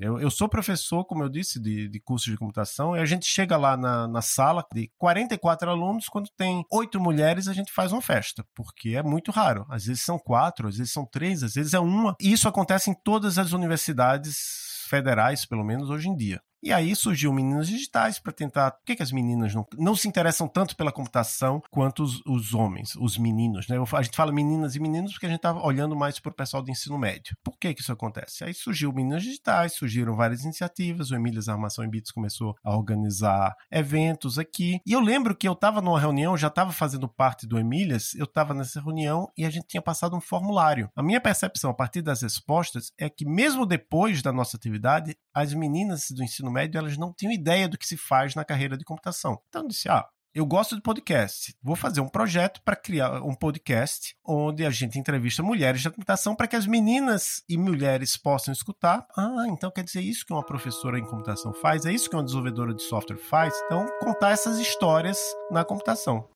Eu, eu sou professor, como eu disse, de, de curso de computação, e a gente chega lá na, na sala de 44 alunos, quando tem oito mulheres, a gente faz uma festa, porque é muito raro. Às vezes são quatro, às vezes são três, às vezes é uma. E isso acontece em todas as universidades federais, pelo menos hoje em dia. E aí surgiu Meninas Digitais para tentar. Por que, que as meninas não, não se interessam tanto pela computação quanto os, os homens, os meninos, né? A gente fala meninas e meninos porque a gente estava olhando mais para o pessoal do ensino médio. Por que, que isso acontece? Aí surgiu Meninas Digitais, surgiram várias iniciativas, o Emílias Armação em Bits começou a organizar eventos aqui. E eu lembro que eu estava numa reunião, já estava fazendo parte do Emílias, eu estava nessa reunião e a gente tinha passado um formulário. A minha percepção a partir das respostas é que mesmo depois da nossa atividade, as meninas do ensino médio, elas não tinham ideia do que se faz na carreira de computação. Então eu disse, ah, eu gosto de podcast. Vou fazer um projeto para criar um podcast onde a gente entrevista mulheres da computação para que as meninas e mulheres possam escutar. Ah, então quer dizer isso que uma professora em computação faz? É isso que uma desenvolvedora de software faz? Então, contar essas histórias na computação.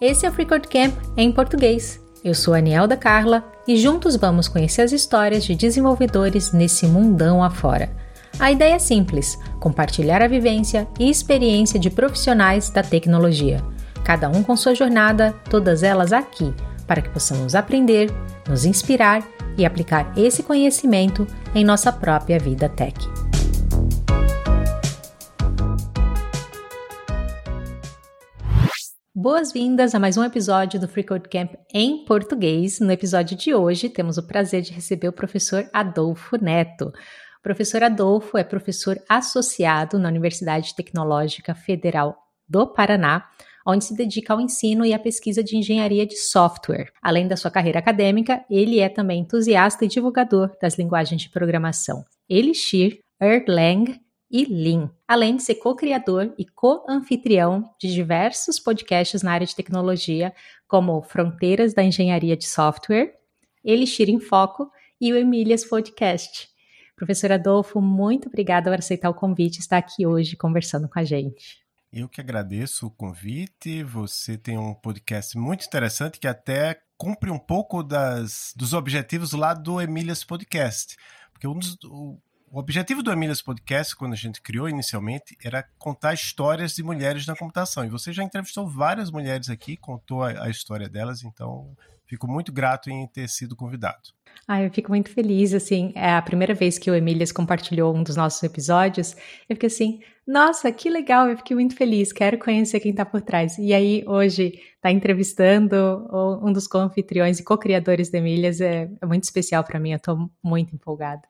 Esse é o Freecode Camp em português. Eu sou a da Carla e juntos vamos conhecer as histórias de desenvolvedores nesse mundão afora. A ideia é simples: compartilhar a vivência e experiência de profissionais da tecnologia. Cada um com sua jornada, todas elas aqui, para que possamos aprender, nos inspirar e aplicar esse conhecimento em nossa própria vida tech. Boas-vindas a mais um episódio do Free Code Camp em português. No episódio de hoje, temos o prazer de receber o professor Adolfo Neto. O professor Adolfo é professor associado na Universidade Tecnológica Federal do Paraná, onde se dedica ao ensino e à pesquisa de engenharia de software. Além da sua carreira acadêmica, ele é também entusiasta e divulgador das linguagens de programação Elixir, Erlang e Lean, além de ser co-criador e co-anfitrião de diversos podcasts na área de tecnologia, como Fronteiras da Engenharia de Software, Elixir em Foco e o Emílias Podcast. Professor Adolfo, muito obrigada por aceitar o convite e estar aqui hoje conversando com a gente. Eu que agradeço o convite. Você tem um podcast muito interessante que até cumpre um pouco das, dos objetivos lá do Emílias Podcast. Porque um dos, objetivo do Emílias Podcast, quando a gente criou inicialmente, era contar histórias de mulheres na computação. E você já entrevistou várias mulheres aqui, contou a, a história delas, então fico muito grato em ter sido convidado. Ah, eu fico muito feliz, assim, é a primeira vez que o Emílias compartilhou um dos nossos episódios, eu fiquei assim, nossa, que legal, eu fiquei muito feliz, quero conhecer quem está por trás. E aí, hoje, tá entrevistando um dos co-anfitriões e co-criadores do Emílias é, é muito especial para mim, eu estou muito empolgada.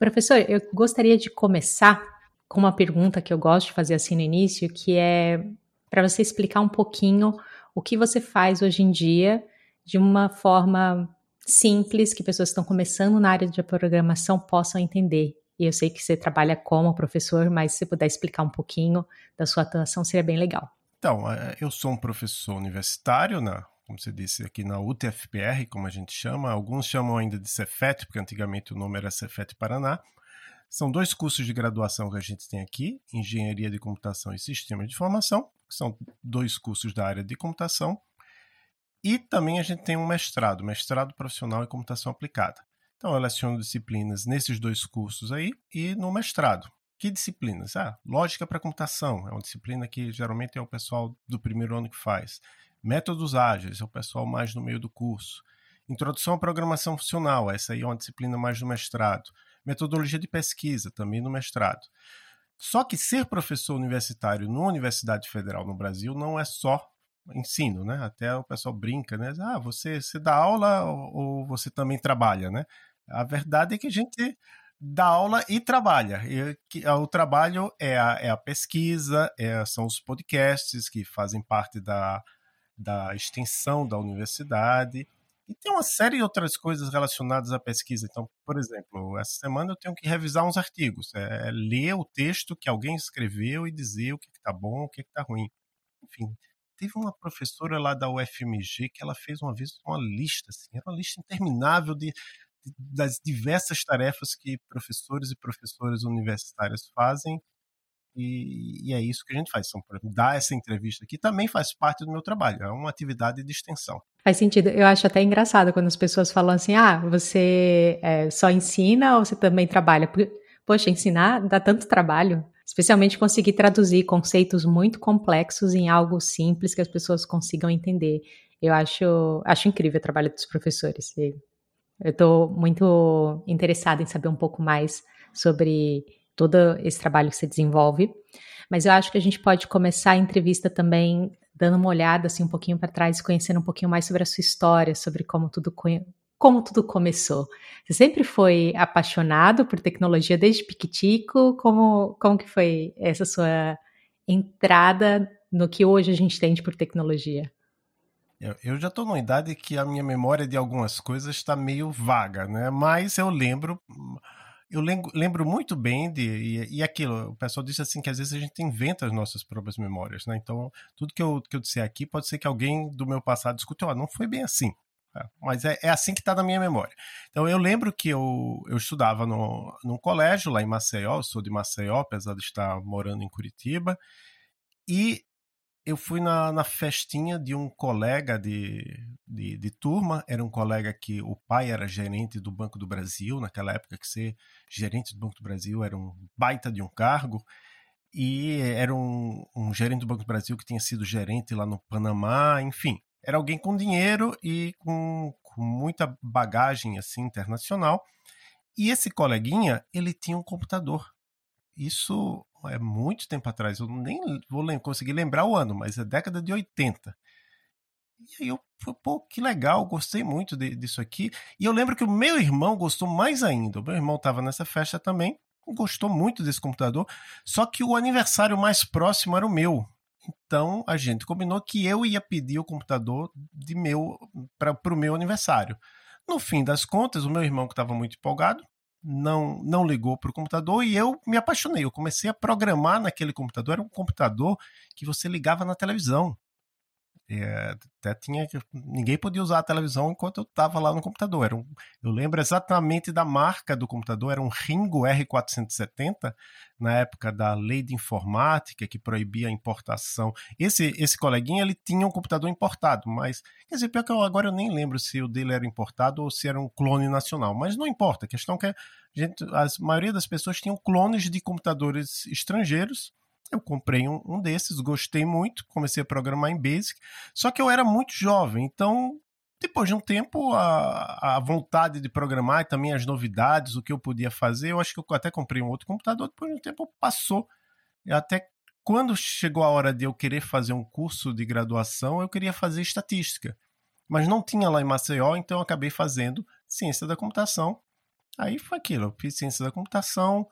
Professor, eu gostaria de começar com uma pergunta que eu gosto de fazer assim no início, que é para você explicar um pouquinho o que você faz hoje em dia de uma forma simples, que pessoas que estão começando na área de programação possam entender. E eu sei que você trabalha como professor, mas se puder explicar um pouquinho da sua atuação, seria bem legal. Então, é, eu sou um professor universitário na como você disse aqui na UTFPR, como a gente chama, alguns chamam ainda de Cefet, porque antigamente o nome era Cefet Paraná. São dois cursos de graduação que a gente tem aqui, Engenharia de Computação e Sistemas de Informação, que são dois cursos da área de computação. E também a gente tem um mestrado, mestrado profissional em computação aplicada. Então eu leciono disciplinas nesses dois cursos aí e no mestrado. Que disciplinas? Ah, lógica para computação, é uma disciplina que geralmente é o pessoal do primeiro ano que faz. Métodos ágeis, é o pessoal mais no meio do curso. Introdução à programação funcional, essa aí é uma disciplina mais do mestrado. Metodologia de pesquisa, também no mestrado. Só que ser professor universitário numa universidade federal no Brasil não é só ensino, né? Até o pessoal brinca, né? Ah, você, você dá aula ou, você também trabalha, né? A verdade é que a gente dá aula e trabalha. E, que, o trabalho é a, é a pesquisa, é, são os podcasts que fazem parte da, da extensão da universidade. E tem uma série de outras coisas relacionadas à pesquisa. Então, por exemplo, essa semana eu tenho que revisar uns artigos, é, é ler o texto que alguém escreveu e dizer o que está bom, o que está ruim. Enfim, teve uma professora lá da UFMG que ela fez uma vez uma lista, assim, era uma lista interminável de, de das diversas tarefas que professores e professoras universitárias fazem E, e, é isso que a gente faz. Então, dar essa entrevista aqui também faz parte do meu trabalho, é uma atividade de extensão. Faz sentido. Eu acho até engraçado quando as pessoas falam assim: ah, você é, só ensina ou você também trabalha? Poxa, ensinar dá tanto trabalho. Especialmente conseguir traduzir conceitos muito complexos em algo simples que as pessoas consigam entender. Eu acho, acho incrível o trabalho dos professores. Eu estou muito interessada em saber um pouco mais sobre todo esse trabalho que você desenvolve. Mas eu acho que a gente pode começar a entrevista também dando uma olhada assim um pouquinho para trás, conhecendo um pouquinho mais sobre a sua história, sobre como tudo como tudo começou. Você sempre foi apaixonado por tecnologia desde piquitico? Como como que foi essa sua entrada no que hoje a gente entende por tecnologia? Eu, eu já estou numa idade que a minha memória de algumas coisas está meio vaga, né? Mas eu lembro eu lembro muito bem de. E, e, aquilo, o pessoal disse assim que às vezes a gente inventa as nossas próprias memórias, né? Então, tudo que eu, que eu disser aqui pode ser que alguém do meu passado escute, ó, oh, não foi bem assim. É, mas é, é, assim que está na minha memória. Então, eu lembro que eu, eu estudava no, num colégio lá em Maceió, eu sou de Maceió, apesar de estar morando em Curitiba, e eu fui na, na festinha de um colega de, de, de, turma. Era um colega que o pai era gerente do Banco do Brasil, naquela época que ser gerente do Banco do Brasil era um baita de um cargo. E era um, um gerente do Banco do Brasil que tinha sido gerente lá no Panamá, enfim. Era alguém com dinheiro e com, com muita bagagem assim internacional. E esse coleguinha, ele tinha um computador. Isso é muito tempo atrás, eu nem vou conseguir lembrar o ano, mas é década de 80. E aí eu pô, que legal, gostei muito de, disso aqui. E eu lembro que o meu irmão gostou mais ainda. O meu irmão estava nessa festa também, gostou muito desse computador, só que o aniversário mais próximo era o meu. Então a gente combinou que eu ia pedir o computador de meu para o meu aniversário. No fim das contas, o meu irmão que estava muito empolgado não, não ligou para o computador e eu me apaixonei. Eu comecei a programar naquele computador. Era um computador que você ligava na televisão. É, até tinha ninguém podia usar a televisão enquanto eu estava lá no computador. Um, eu lembro exatamente da marca do computador, era um Ringo R470, na época da lei de informática que proibia a importação. Esse esse coleguinha ele tinha um computador importado, mas quer dizer, pior que eu, agora eu nem lembro se o dele era importado ou se era um clone nacional, mas não importa. A questão é que a, gente, a maioria das pessoas tinham clones de computadores estrangeiros eu comprei um, um desses, gostei muito, comecei a programar em Basic, só que eu era muito jovem, então depois de um tempo, a, a vontade de programar e também as novidades, o que eu podia fazer, eu acho que eu até comprei um outro computador, depois de um tempo passou. Até quando chegou a hora de eu querer fazer um curso de graduação, eu queria fazer estatística. Mas não tinha lá em Maceió, então eu acabei fazendo ciência da computação. Aí foi aquilo, eu fiz ciência da computação,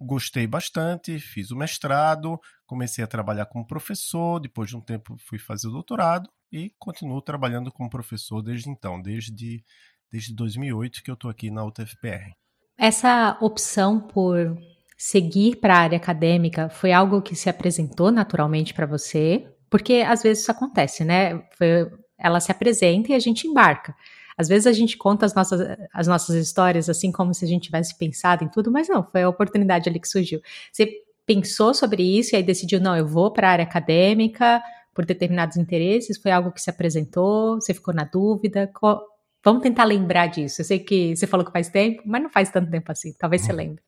gostei bastante, fiz o mestrado, comecei a trabalhar como professor, depois de um tempo fui fazer o doutorado e continuo trabalhando como professor desde então, desde, desde 2008 que eu estou aqui na UTFPR. Essa opção por seguir para a área acadêmica foi algo que se apresentou naturalmente para você? Porque às vezes isso acontece, né? Ela se apresenta e a gente embarca. Às vezes a gente conta as nossas, as nossas histórias assim como se a gente tivesse pensado em tudo, mas não, foi a oportunidade ali que surgiu. Você pensou sobre isso e aí decidiu, não, eu vou para a área acadêmica por determinados interesses? Foi algo que se apresentou? Você ficou na dúvida? Vamos tentar lembrar disso. Eu sei que você falou que faz tempo, mas não faz tanto tempo assim. Talvez você uhum. lembre.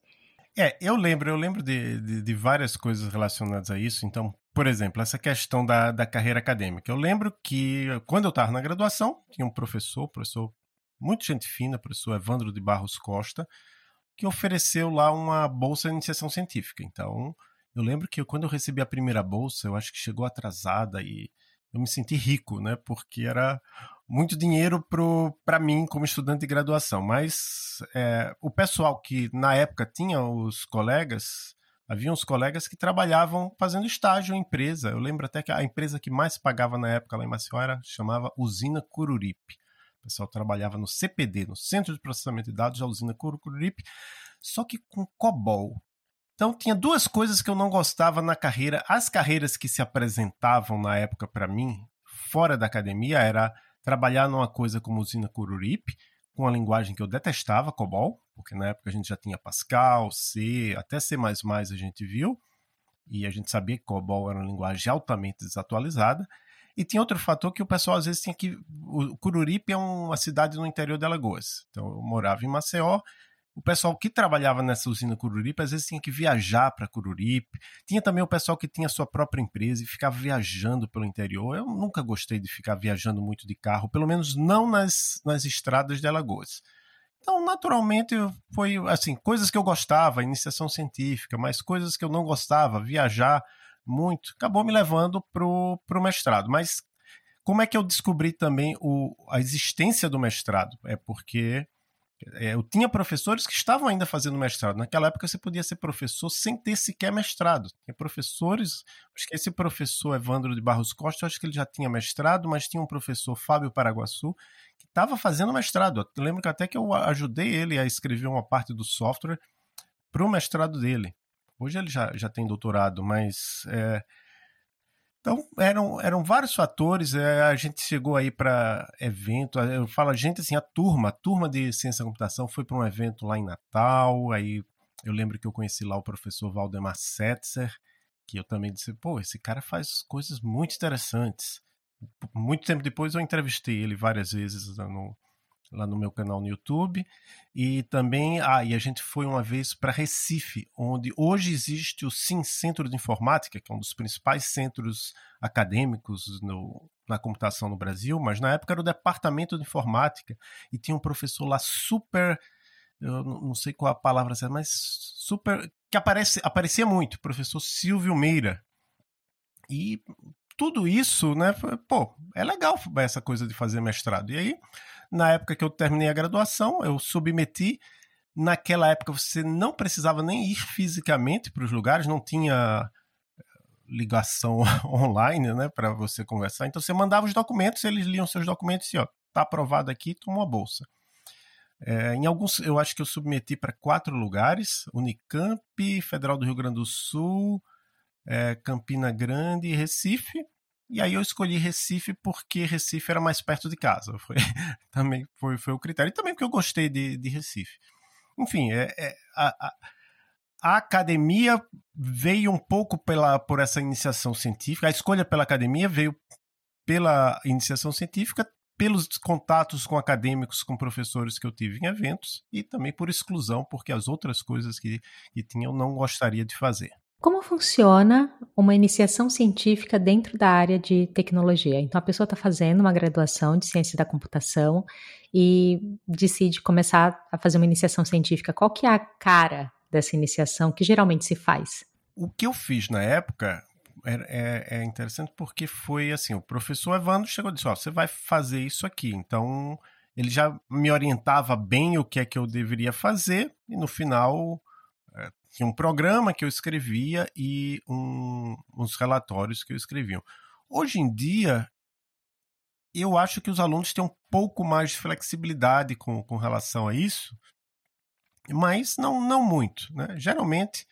É, eu lembro, eu lembro de, de, de, várias coisas relacionadas a isso. Então, por exemplo, essa questão da, da carreira acadêmica. Eu lembro que quando eu estava na graduação, tinha um professor, professor muito gente fina, professor Evandro de Barros Costa, que ofereceu lá uma bolsa de iniciação científica. Então, eu lembro que quando eu recebi a primeira bolsa, eu acho que chegou atrasada e eu me senti rico, né? Porque era muito dinheiro para mim como estudante de graduação. Mas é, o pessoal que na época tinha os colegas, havia uns colegas que trabalhavam fazendo estágio em empresa. Eu lembro até que a empresa que mais pagava na época lá em Maceió era, chamava Usina Cururipe. O pessoal trabalhava no CPD, no Centro de Processamento de Dados da usina Cururipe, só que com COBOL. Então tinha duas coisas que eu não gostava na carreira. As carreiras que se apresentavam na época para mim, fora da academia, era trabalhar numa coisa como usina Cururipe, com uma linguagem que eu detestava, COBOL, porque na época a gente já tinha Pascal, C, até C++ a gente viu. e a gente sabia que COBOL era uma linguagem altamente desatualizada. E tinha outro fator que o pessoal às vezes tinha que. O Cururipe é uma cidade no interior de Alagoas. Então eu morava em Maceió. O pessoal que trabalhava nessa usina Cururipe às vezes tinha que viajar para Cururipe. Tinha também o pessoal que tinha sua própria empresa e ficava viajando pelo interior. Eu nunca gostei de ficar viajando muito de carro, pelo menos não nas, nas estradas de Alagoas. Então, naturalmente, foi assim, coisas que eu gostava, iniciação científica, mas coisas que eu não gostava, viajar muito, acabou me levando para o mestrado. Mas como é que eu descobri também o, a existência do mestrado? É porque eu tinha professores que estavam ainda fazendo mestrado. Naquela época você podia ser professor sem ter sequer mestrado. Tinha professores, acho que esse professor Evandro de Barros Costa, acho que ele já tinha mestrado, mas tinha um professor Fábio Paraguaçu que estava fazendo mestrado. Eu lembro que até que eu ajudei ele a escrever uma parte do software para o mestrado dele. Hoje ele já, já tem doutorado, mas é, então, eram, eram vários fatores. É, a gente chegou aí para evento. Eu falo a gente assim, a turma, a turma de ciência da computação foi para um evento lá em Natal. Aí eu lembro que eu conheci lá o professor Valdemar Setzer, que eu também disse: pô, esse cara faz coisas muito interessantes. Muito tempo depois eu entrevistei ele várias vezes no, lá no meu canal no YouTube. E também, ah, e a gente foi uma vez para Recife, onde hoje existe o Sim Centro de Informática, que é um dos principais centros acadêmicos no, na computação no Brasil, mas na época era o Departamento de Informática e tinha um professor lá super, eu não sei qual a palavra certa, mas super, que aparece, aparecia muito, professor Silvio Meira. E tudo isso, né, pô, é legal essa coisa de fazer mestrado. E aí na época que eu terminei a graduação, eu submeti. Naquela época você não precisava nem ir fisicamente para os lugares, não tinha eh, ligação online, né, para você conversar. Então você mandava os documentos, eles liam seus documentos e ó, tá aprovado aqui, toma uma bolsa. É, em alguns, eu acho que eu submeti para quatro lugares: Unicamp, Federal do Rio Grande do Sul, é, Campina Grande e Recife. E aí eu escolhi Recife porque Recife era mais perto de casa. Foi, também foi, foi o critério. E também porque eu gostei de, de Recife. Enfim, é, é a, a, a, academia veio um pouco pela, por essa iniciação científica. A escolha pela academia veio pela iniciação científica, pelos contatos com acadêmicos, com professores que eu tive em eventos, e também por exclusão, porque as outras coisas que, que tinha eu não gostaria de fazer. Como funciona uma iniciação científica dentro da área de tecnologia? Então, a pessoa está fazendo uma graduação de ciência da computação e decide começar a fazer uma iniciação científica. Qual que é a cara dessa iniciação que geralmente se faz? O que eu fiz na época é, é, é interessante porque foi assim: o professor Evandro chegou e disse: Ó, você vai fazer isso aqui. Então, ele já me orientava bem o que é que eu deveria fazer e no final é, tinha um programa que eu escrevia e um, uns relatórios que eu escrevia. Hoje em dia, eu acho que os alunos têm um pouco mais de flexibilidade com, com relação a isso, mas não, não muito. Né? Geralmente,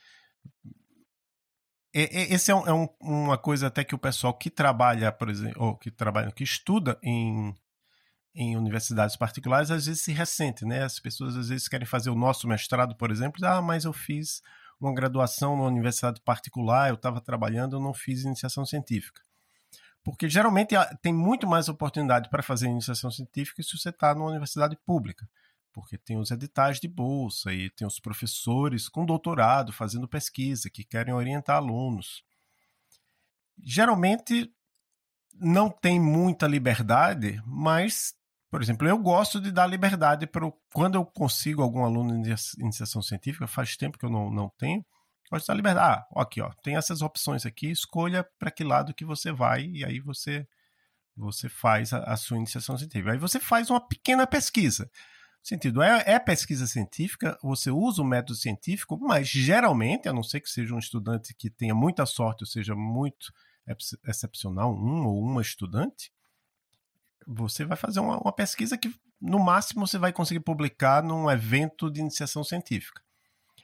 é, é, esse é, um, é um, uma coisa até que o pessoal que trabalha, por exemplo, ou que trabalha, que estuda em em universidades particulares às vezes se ressente, né? As pessoas às vezes querem fazer o nosso mestrado, por exemplo, ah, mas eu fiz uma graduação numa universidade particular, eu estava trabalhando, eu não fiz iniciação científica. Porque geralmente tem muito mais oportunidade para fazer iniciação científica se você está numa universidade pública. Porque tem os editais de bolsa e tem os professores com doutorado fazendo pesquisa que querem orientar alunos. Geralmente não tem muita liberdade, mas por exemplo, eu gosto de dar liberdade para quando eu consigo algum aluno em iniciação científica, faz tempo que eu não, não tenho, gosto de dar liberdade. Ah, aqui, ó, tem essas opções aqui, escolha para que lado que você vai e aí você você faz a, a, sua iniciação científica. Aí você faz uma pequena pesquisa. sentido é, é pesquisa científica, você usa o método científico, mas geralmente, a não ser que seja um estudante que tenha muita sorte ou seja muito excepcional, um ou uma estudante, você vai fazer uma, uma pesquisa que, no máximo, você vai conseguir publicar num evento de iniciação científica.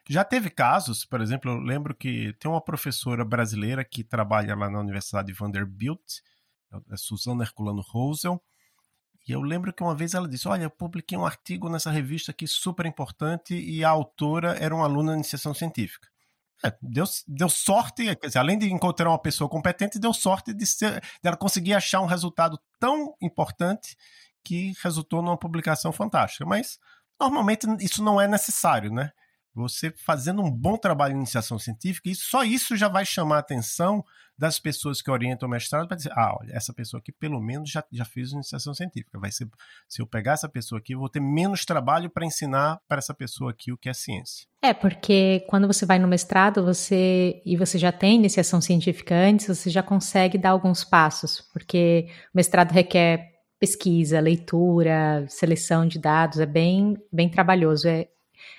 Já teve casos, por exemplo, eu lembro que tem uma professora brasileira que trabalha lá na Universidade de Vanderbilt, é Suzana Herculano Rosel, e eu lembro que uma vez ela disse: Olha, eu publiquei um artigo nessa revista aqui super importante e a autora era uma aluna de iniciação científica. É, deu, deu sorte, dizer, além de encontrar uma pessoa competente, deu sorte de, ser, de ela conseguir achar um resultado tão importante que resultou numa publicação fantástica. Mas normalmente isso não é necessário, né? Você fazendo um bom trabalho de iniciação científica, e só isso já vai chamar a atenção das pessoas que orientam o mestrado para dizer: ah, olha, essa pessoa aqui pelo menos já, já fez iniciação científica. Vai ser, se eu pegar essa pessoa aqui, eu vou ter menos trabalho para ensinar para essa pessoa aqui o que é ciência. É, porque quando você vai no mestrado, você e você já tem iniciação científica antes, você já consegue dar alguns passos, porque o mestrado requer pesquisa, leitura, seleção de dados, é bem, bem trabalhoso. É,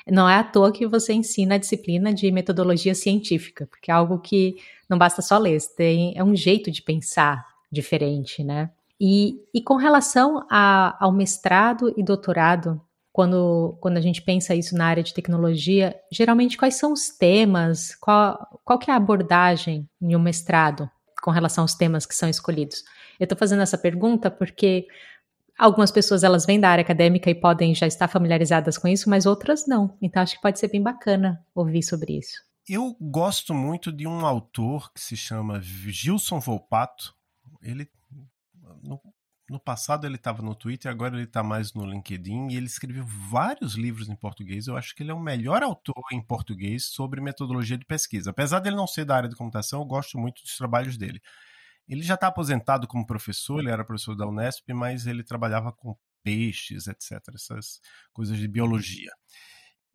não é à toa que você ensina a disciplina de metodologia científica, porque é algo que não basta só ler, tem, é um jeito de pensar diferente, né? E, e com relação a, ao mestrado e doutorado, quando, quando a gente pensa isso na área de tecnologia, geralmente quais são os temas, qual, qual que é a abordagem em um mestrado com relação aos temas que são escolhidos? Eu estou fazendo essa pergunta porque Algumas pessoas elas vêm da área acadêmica e podem já estar familiarizadas com isso, mas outras não. Então acho que pode ser bem bacana ouvir sobre isso. Eu gosto muito de um autor que se chama Gilson Volpato. Ele no, no passado ele estava no Twitter, agora ele está mais no LinkedIn e ele escreveu vários livros em português. Eu acho que ele é o melhor autor em português sobre metodologia de pesquisa. Apesar dele não ser da área de computação, eu gosto muito dos trabalhos dele. Ele já está aposentado como professor, ele era professor da Unesp, mas ele trabalhava com peixes, etc., essas coisas de biologia.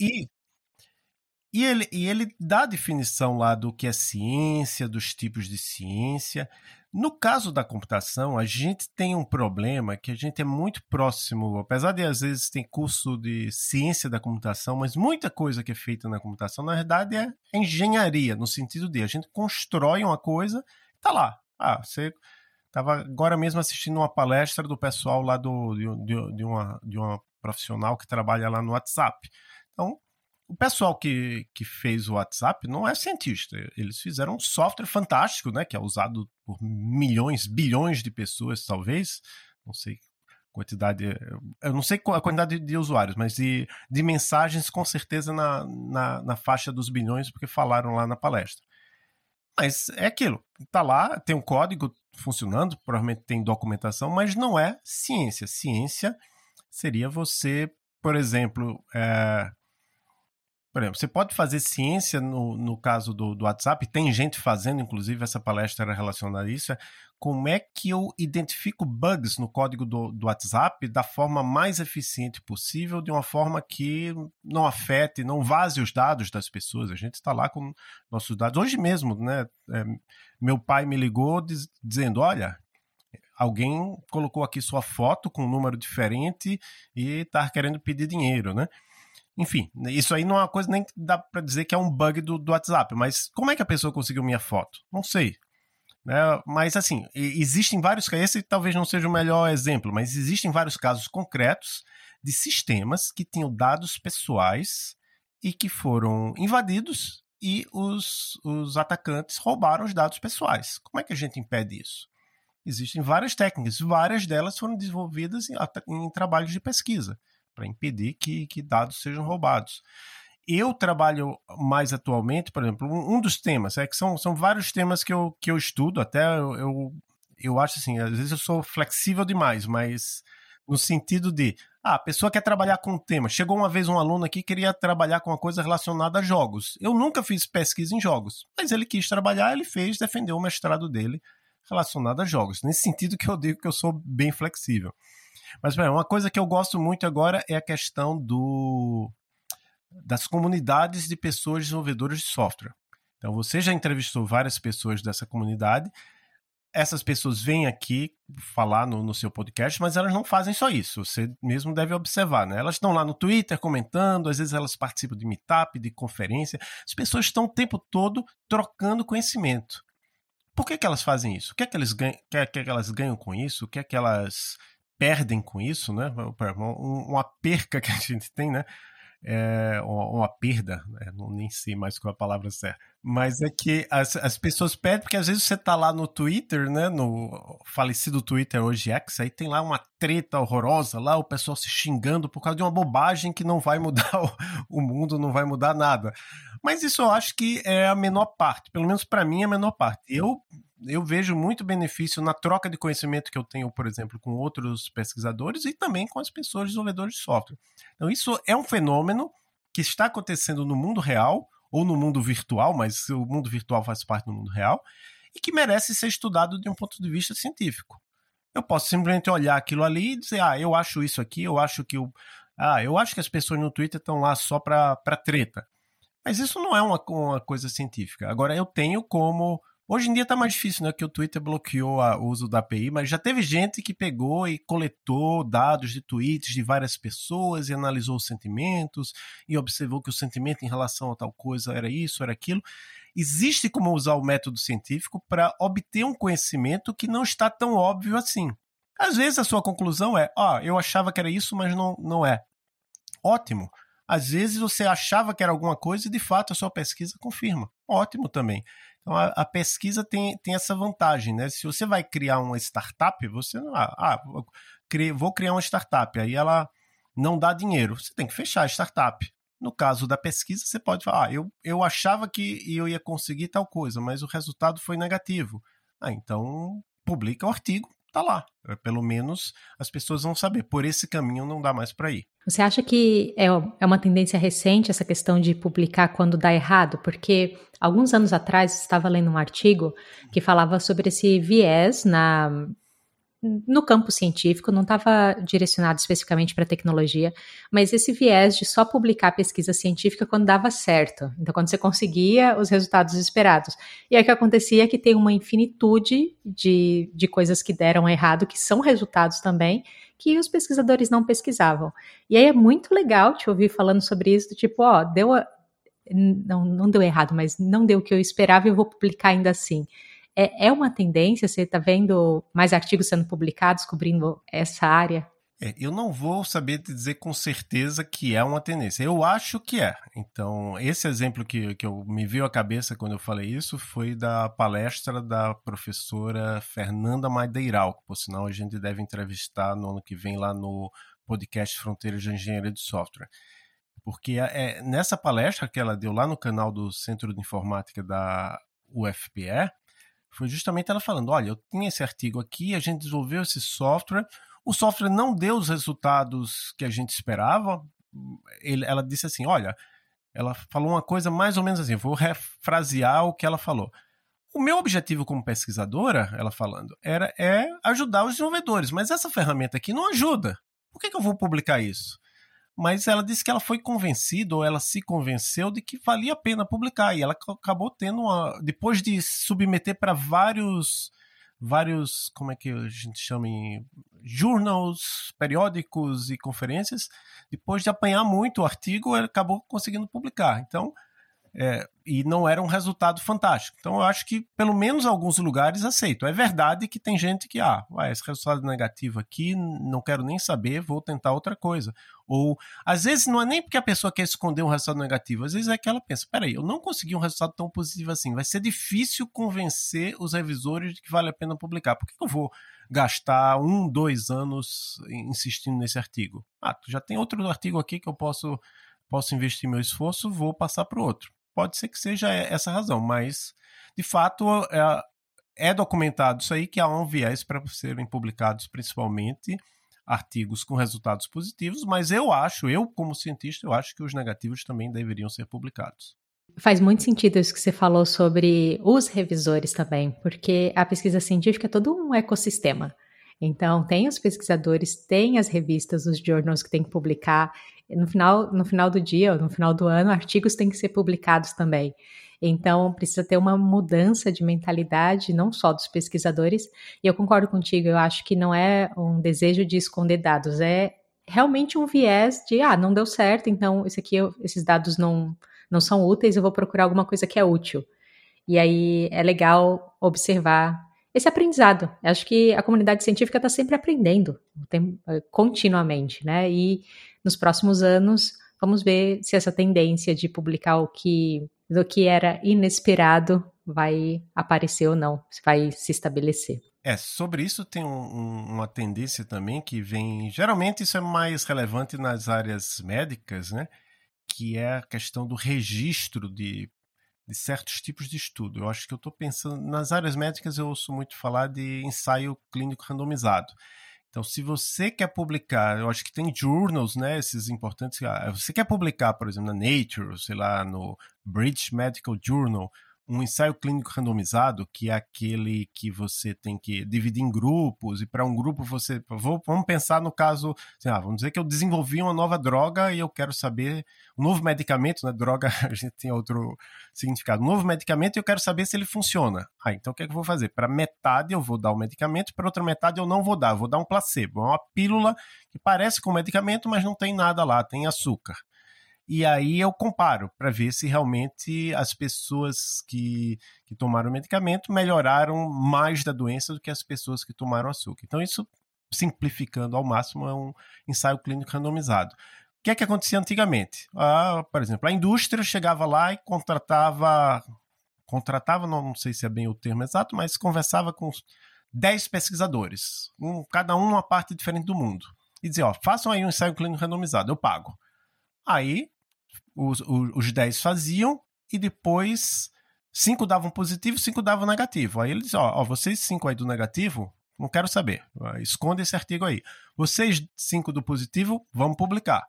E, e, ele, e ele dá a definição lá do que é ciência, dos tipos de ciência. No caso da computação, a gente tem um problema que a gente é muito próximo, apesar de às vezes tem curso de ciência da computação, mas muita coisa que é feita na computação, na verdade, é engenharia, no sentido de a gente constrói uma coisa, tá lá, ah, você estava agora mesmo assistindo uma palestra do pessoal lá do, de, de, uma, de uma profissional que trabalha lá no WhatsApp. Então, o pessoal que, que fez o WhatsApp não é cientista. Eles fizeram um software fantástico, né? Que é usado por milhões, bilhões de pessoas, talvez. Não sei quantidade. Eu não sei a quantidade de usuários, mas de, de mensagens com certeza na, na, na faixa dos bilhões, porque falaram lá na palestra. Mas é aquilo. Tá lá, tem um código funcionando, provavelmente tem documentação, mas não é ciência. Ciência seria você, por exemplo, é, por exemplo, você pode fazer ciência no, no caso do, do WhatsApp, tem gente fazendo, inclusive essa palestra era relacionada a isso. É como é que eu identifico bugs no código do, do WhatsApp da forma mais eficiente possível, de uma forma que não afete, não vaze os dados das pessoas. A gente está lá com nossos dados. Hoje mesmo, né? É, meu pai me ligou diz, dizendo: olha, alguém colocou aqui sua foto com um número diferente e está querendo pedir dinheiro, né? Enfim, isso aí não é uma coisa nem que dá para dizer que é um bug do, do WhatsApp, mas como é que a pessoa conseguiu minha foto? Não sei. Né? Mas assim, existem vários casos, esse talvez não seja o melhor exemplo, mas existem vários casos concretos de sistemas que tinham dados pessoais e que foram invadidos e os, os atacantes roubaram os dados pessoais. Como é que a gente impede isso? Existem várias técnicas, várias delas foram desenvolvidas em, em trabalhos de pesquisa para impedir que, que dados sejam roubados. Eu trabalho mais atualmente, por exemplo, um, um, dos temas, é que são, são vários temas que eu, que eu estudo, até eu, eu, eu acho assim, às vezes eu sou flexível demais, mas no sentido de, ah, a pessoa quer trabalhar com um tema. Chegou uma vez um aluno aqui que queria trabalhar com uma coisa relacionada a jogos. Eu nunca fiz pesquisa em jogos, mas ele quis trabalhar, ele fez, defendeu o mestrado dele relacionado a jogos. Nesse sentido que eu digo que eu sou bem flexível. Mas bem, uma coisa que eu gosto muito agora é a questão do das comunidades de pessoas desenvolvedoras de software. Então você já entrevistou várias pessoas dessa comunidade. Essas pessoas vêm aqui falar no, no, seu podcast, mas elas não fazem só isso. Você mesmo deve observar, né? Elas estão lá no Twitter comentando, às vezes elas participam de meetup, de conferência. As pessoas estão o tempo todo trocando conhecimento. Por que, que elas fazem isso? O que é que, eles ganham, que, é que elas ganham com isso? O que é que elas perdem com isso, né? Uma perca que a gente tem, né? É uma, perda, né? não nem sei mais qual é a palavra certa, mas é que as, as pessoas perdem porque às vezes você tá lá no Twitter, né, no falecido Twitter hoje X, aí tem lá uma treta horrorosa lá, o pessoal se xingando por causa de uma bobagem que não vai mudar o, o mundo, não vai mudar nada. Mas isso eu acho que é a menor parte, pelo menos para mim é a menor parte. Eu eu vejo muito benefício na troca de conhecimento que eu tenho, por exemplo, com outros pesquisadores e também com as pessoas desenvolvedores de software. Então isso é um fenômeno que está acontecendo no mundo real ou no mundo virtual, mas o mundo virtual faz parte do mundo real e que merece ser estudado de um ponto de vista científico. Eu posso simplesmente olhar aquilo ali e dizer, ah, eu acho isso aqui, eu acho que o ah, eu acho que as pessoas no Twitter estão lá só para treta. Mas isso não é uma, uma coisa científica. Agora, eu tenho como. Hoje em dia está mais difícil, né? Que o Twitter bloqueou o uso da API, mas já teve gente que pegou e coletou dados de tweets de várias pessoas e analisou os sentimentos e observou que o sentimento em relação a tal coisa era isso, era aquilo. Existe como usar o método científico para obter um conhecimento que não está tão óbvio assim. Às vezes a sua conclusão é, ó, oh, eu achava que era isso, mas não, não é ótimo. Às vezes você achava que era alguma coisa e de fato a sua pesquisa confirma. Ótimo também. Então a, a pesquisa tem, tem essa vantagem, né? Se você vai criar uma startup, você não. Ah, ah vou criar uma startup, aí ela não dá dinheiro. Você tem que fechar a startup. No caso da pesquisa, você pode falar: ah, eu, eu achava que eu ia conseguir tal coisa, mas o resultado foi negativo. Ah, então publica o artigo tá lá. Pelo menos as pessoas vão saber. Por esse caminho não dá mais para ir. Você acha que é, é uma tendência recente essa questão de publicar quando dá errado? Porque alguns anos atrás estava lendo um artigo que falava sobre esse viés na no campo científico, não estava direcionado especificamente para tecnologia, mas esse viés de só publicar pesquisa científica quando dava certo. Então, quando você conseguia os resultados esperados. E aí o que acontecia é que tem uma infinitude de, de coisas que deram errado, que são resultados também, que os pesquisadores não pesquisavam. E aí é muito legal te ouvir falando sobre isso, tipo, ó, deu. A, não, não deu errado, mas não deu o que eu esperava e eu vou publicar ainda assim. É, é uma tendência? Você está vendo mais artigos sendo publicados cobrindo essa área? É, eu não vou saber dizer com certeza que é uma tendência. Eu acho que é. Então, esse exemplo que, que eu, me veio à cabeça quando eu falei isso foi da palestra da professora Fernanda Madeiral, que por sinal a gente deve entrevistar no ano que vem lá no podcast Fronteiras de Engenharia de Software. Porque é, é nessa palestra que ela deu lá no canal do Centro de Informática da UFPE, foi justamente ela falando: olha, eu tinha esse artigo aqui, a gente desenvolveu esse software, o software não deu os resultados que a gente esperava. Ele, ela disse assim: olha, ela falou uma coisa mais ou menos assim, vou refrasear o que ela falou. O meu objetivo como pesquisadora, ela falando, era é ajudar os desenvolvedores, mas essa ferramenta aqui não ajuda. Por que, que eu vou publicar isso? mas ela disse que ela foi convencida, ou ela se convenceu de que valia a pena publicar, e ela acabou tendo uma. Depois de submeter para vários. Vários, como é que a gente chama em journals, periódicos e conferências, depois de apanhar muito o artigo, ela acabou conseguindo publicar. Então, é, e não era um resultado fantástico. Então eu acho que pelo menos alguns lugares aceito. É verdade que tem gente que, ah, vai, esse resultado negativo aqui, não quero nem saber, vou tentar outra coisa. Ou às vezes não é nem porque a pessoa quer esconder um resultado negativo, às vezes é que ela pensa, peraí, eu não consegui um resultado tão positivo assim, vai ser difícil convencer os revisores de que vale a pena publicar. Por que eu vou gastar um, dois anos insistindo nesse artigo? Ah, já tem outro artigo aqui que eu posso posso investir meu esforço, vou passar para o outro pode ser que seja essa razão, mas de fato é, é documentado isso aí que há um viés para serem publicados principalmente artigos com resultados positivos, mas eu acho, eu como cientista, eu acho que os negativos também deveriam ser publicados. Faz muito sentido isso que você falou sobre os revisores também, porque a pesquisa científica é todo um ecossistema. Então, tem os pesquisadores, tem as revistas, os journals que tem que publicar. No final, no final do dia, no final do ano, artigos têm que ser publicados também. Então, precisa ter uma mudança de mentalidade, não só dos pesquisadores. E eu concordo contigo, eu acho que não é um desejo de esconder dados, é realmente um viés de, ah, não deu certo, então esse aqui, esses dados não, não são úteis, eu vou procurar alguma coisa que é útil. E aí é legal observar esse aprendizado. Acho que a comunidade científica está sempre aprendendo, eh, continuamente, né? E nos próximos anos vamos ver se essa tendência de publicar o que do que era inesperado vai aparecer ou não, vai se estabelecer. É, sobre isso tem um, uma tendência também que vem. Geralmente isso é mais relevante nas áreas médicas, né? que é a questão do registro de, de certos tipos de estudo. Eu acho que eu estou pensando, nas áreas médicas eu ouço muito falar de ensaio clínico randomizado. Então, se você quer publicar, eu acho que tem journals, né, esses importantes. Ah, você quer publicar, por exemplo, na Nature, sei lá, no British Medical Journal, um ensaio clínico randomizado, que é aquele que você tem que dividir em grupos, e para um grupo você. Vou, vamos pensar no caso, vamos dizer que eu desenvolvi uma nova droga e eu quero saber. Um novo medicamento, né? Droga, a gente tem outro significado. Um novo medicamento e eu quero saber se ele funciona. Ah, então o que é que eu vou fazer? Para metade eu vou dar o medicamento, para outra metade eu não vou dar, vou dar um placebo. É uma pílula que parece com medicamento, mas não tem nada lá, tem açúcar. E aí eu comparo para ver se realmente as pessoas que, que tomaram o medicamento melhoraram mais da doença do que as pessoas que tomaram açúcar. Então, isso, simplificando ao máximo, é um ensaio clínico randomizado. O que é que acontecia antigamente? Ah, por exemplo, a indústria chegava lá e contratava, contratava, não, sei se é bem o termo exato, mas conversava com 10 pesquisadores, um, cada um uma parte diferente do mundo. E dizia, ó, façam aí um ensaio clínico randomizado, eu pago. Aí os, os, os 10 faziam e depois cinco davam positivo, cinco davam negativo. Aí ele diz: ó, ó, vocês cinco aí do negativo, não quero saber, esconde esse artigo aí. Vocês cinco do positivo, vamos publicar.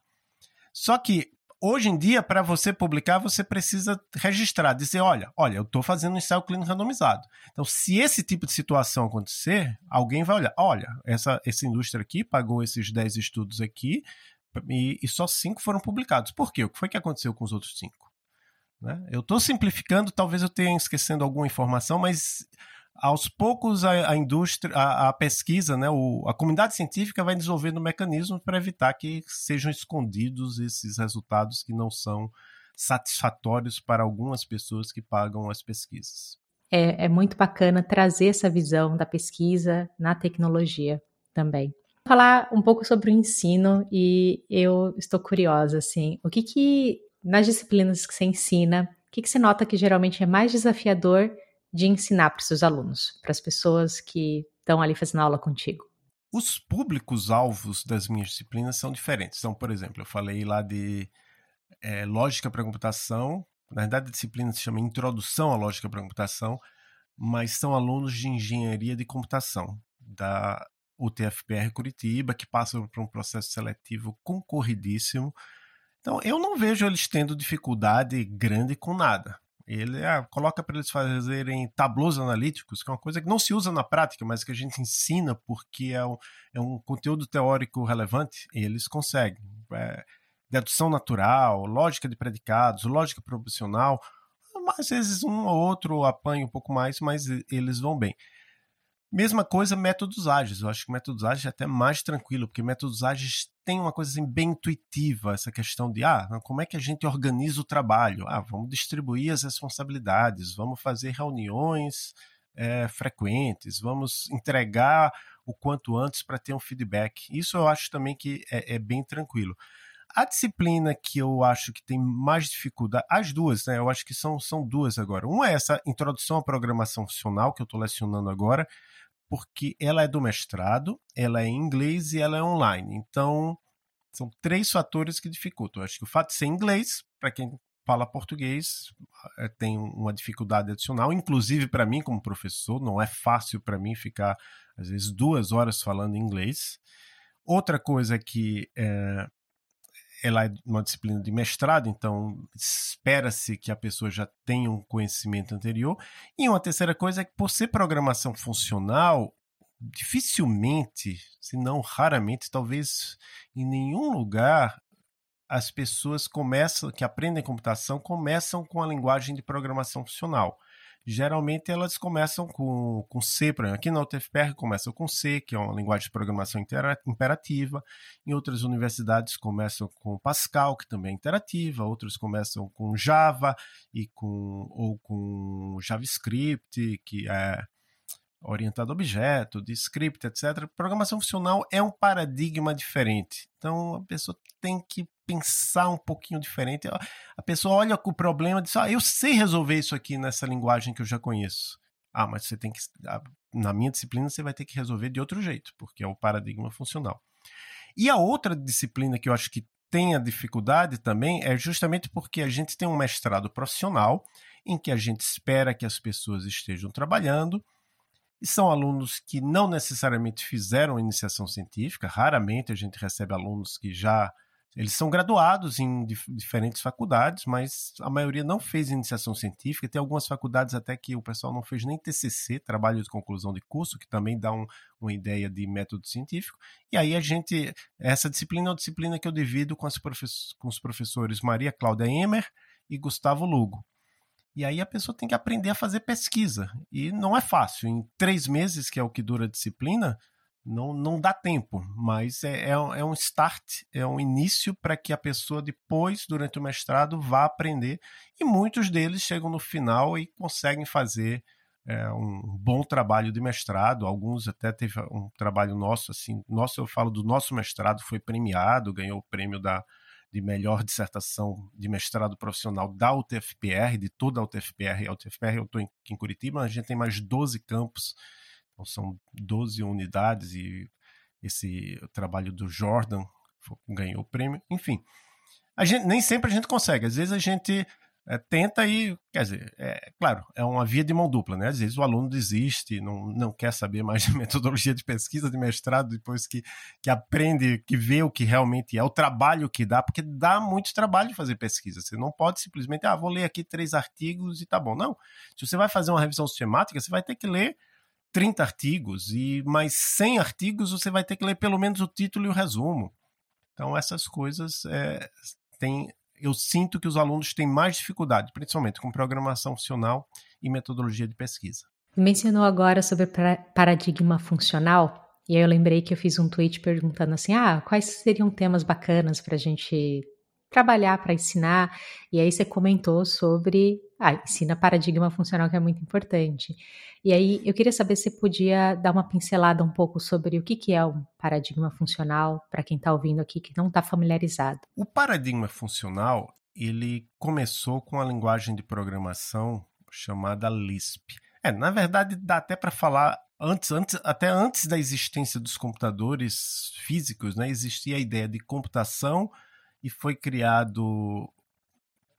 Só que hoje em dia, para você publicar, você precisa registrar, dizer: olha, olha, eu estou fazendo um ensaio clínico randomizado. Então, se esse tipo de situação acontecer, alguém vai olhar: olha, essa, essa indústria aqui pagou esses 10 estudos aqui, e, e só cinco foram publicados. Por quê? O que foi que aconteceu com os outros cinco? Né? Eu estou simplificando, talvez eu tenha esquecendo alguma informação, mas aos poucos a, a indústria, a, a, pesquisa, né, o, a comunidade científica vai desenvolvendo mecanismos para evitar que sejam escondidos esses resultados que não são satisfatórios para algumas pessoas que pagam as pesquisas. É, é muito bacana trazer essa visão da pesquisa na tecnologia também falar um pouco sobre o ensino e eu estou curiosa, assim, o que que, nas disciplinas que você ensina, o que que você nota que geralmente é mais desafiador de ensinar para os seus alunos, para as pessoas que estão ali fazendo aula contigo? Os públicos-alvos das minhas disciplinas são diferentes. Então, por exemplo, eu falei lá de é, lógica para computação, na verdade a disciplina se chama Introdução à Lógica para Computação, mas são alunos de engenharia de computação da o TFPR Curitiba, que passa por um processo seletivo concorridíssimo. Então, eu não vejo eles tendo dificuldade grande com nada. Ele ah, coloca para eles fazerem tablos analíticos, que é uma coisa que não se usa na prática, mas que a gente ensina porque é um, é um conteúdo teórico relevante, eles conseguem. É, dedução natural, lógica de predicados, lógica proporcional, às vezes um ou outro apanha um pouco mais, mas eles vão bem. Mesma coisa, métodos ágeis. Eu acho que métodos ágeis é até mais tranquilo, porque métodos ágeis tem uma coisa assim, bem intuitiva, essa questão de ah, como é que a gente organiza o trabalho? Ah, vamos distribuir as responsabilidades, vamos fazer reuniões é, frequentes, vamos entregar o quanto antes para ter um feedback. Isso eu acho também que é, é bem tranquilo. A disciplina que eu acho que tem mais dificuldade, as duas, né? Eu acho que são, são duas agora. Uma é essa introdução à programação funcional que eu estou lecionando agora, porque ela é do mestrado, ela é em inglês e ela é online. Então, são três fatores que dificultam. Eu acho que o fato de ser inglês, para quem fala português, eh, tem uma dificuldade adicional, inclusive para mim como professor, não é fácil para mim ficar às vezes duas horas falando inglês. Outra coisa que é, ela é uma disciplina de mestrado, então espera-se que a pessoa já tenha um conhecimento anterior. E uma terceira coisa é que, por ser programação funcional, dificilmente, se não raramente, talvez em nenhum lugar, as pessoas começam, que aprendem computação, começam com a linguagem de programação funcional geralmente elas começam com, com C, por exemplo, aqui na UTFPR começam com C, que é uma linguagem de programação imperativa, em outras universidades começam com Pascal, que também é interativa, outros começam com Java e com, ou com JavaScript, que é orientado a objeto, de script, etc. Programação funcional é um paradigma diferente. Então a pessoa tem que pensar um pouquinho diferente. A pessoa olha o problema e diz: Ah, eu sei resolver isso aqui nessa linguagem que eu já conheço. Ah, mas você tem que. Na minha disciplina, você vai ter que resolver de outro jeito, porque é o paradigma funcional. E a outra disciplina que eu acho que tem a dificuldade também é justamente porque a gente tem um mestrado profissional em que a gente espera que as pessoas estejam trabalhando e são alunos que não necessariamente fizeram iniciação científica, raramente a gente recebe alunos que já eles são graduados em dif diferentes faculdades, mas a maioria não fez iniciação científica. Tem algumas faculdades até que o pessoal não fez nem TCC, trabalho de conclusão de curso, que também dá um, uma ideia de método científico. E aí a gente, essa disciplina é uma disciplina que eu divido com, com os professores Maria Cláudia Emer e Gustavo Lugo. E aí a pessoa tem que aprender a fazer pesquisa. E não é fácil. Em três meses, que é o que dura a disciplina, não, não dá tempo, mas é, é, é um start, é um início para que a pessoa depois, durante o mestrado, vá aprender. E muitos deles chegam no final e conseguem fazer é, um bom trabalho de mestrado. Alguns até teve um trabalho nosso, assim, nosso eu falo do nosso mestrado, foi premiado, ganhou o prêmio da, de melhor dissertação de mestrado profissional da UTFPR, de toda a UTFPR. A UTFPR eu estou em, Curitiba, a gente tem mais 12 campos são 12 unidades e esse trabalho do Jordan ganhou o prêmio. Enfim, a gente, nem sempre a gente consegue. Às vezes a gente é, tenta e, quer dizer, é, claro, é uma via de mão dupla, né? Às vezes o aluno desiste, não, não quer saber mais de metodologia de pesquisa, de mestrado, depois que, que aprende, que vê o que realmente é, o trabalho que dá, porque dá muito trabalho fazer pesquisa. Você não pode simplesmente, ah, vou ler aqui três artigos e tá bom. Não. Se você vai fazer uma revisão sistemática, você vai ter que ler 30 artigos e mais 100 artigos você vai ter que ler pelo menos o título e o resumo. Então essas coisas é, tem, eu sinto que os alunos têm mais dificuldade, principalmente com programação funcional e metodologia de pesquisa. Mencionou agora sobre paradigma funcional e aí eu lembrei que eu fiz um tweet perguntando assim, ah, quais seriam temas bacanas para a gente trabalhar para ensinar. E aí você comentou sobre, ah, ensina paradigma funcional que é muito importante. E aí eu queria saber se você podia dar uma pincelada um pouco sobre o que, que é um paradigma funcional para quem está ouvindo aqui que não está familiarizado. O paradigma funcional ele começou com a linguagem de programação chamada Lisp. É, na verdade dá até para falar antes, antes, até antes da existência dos computadores físicos, né, existia a ideia de computação e foi criado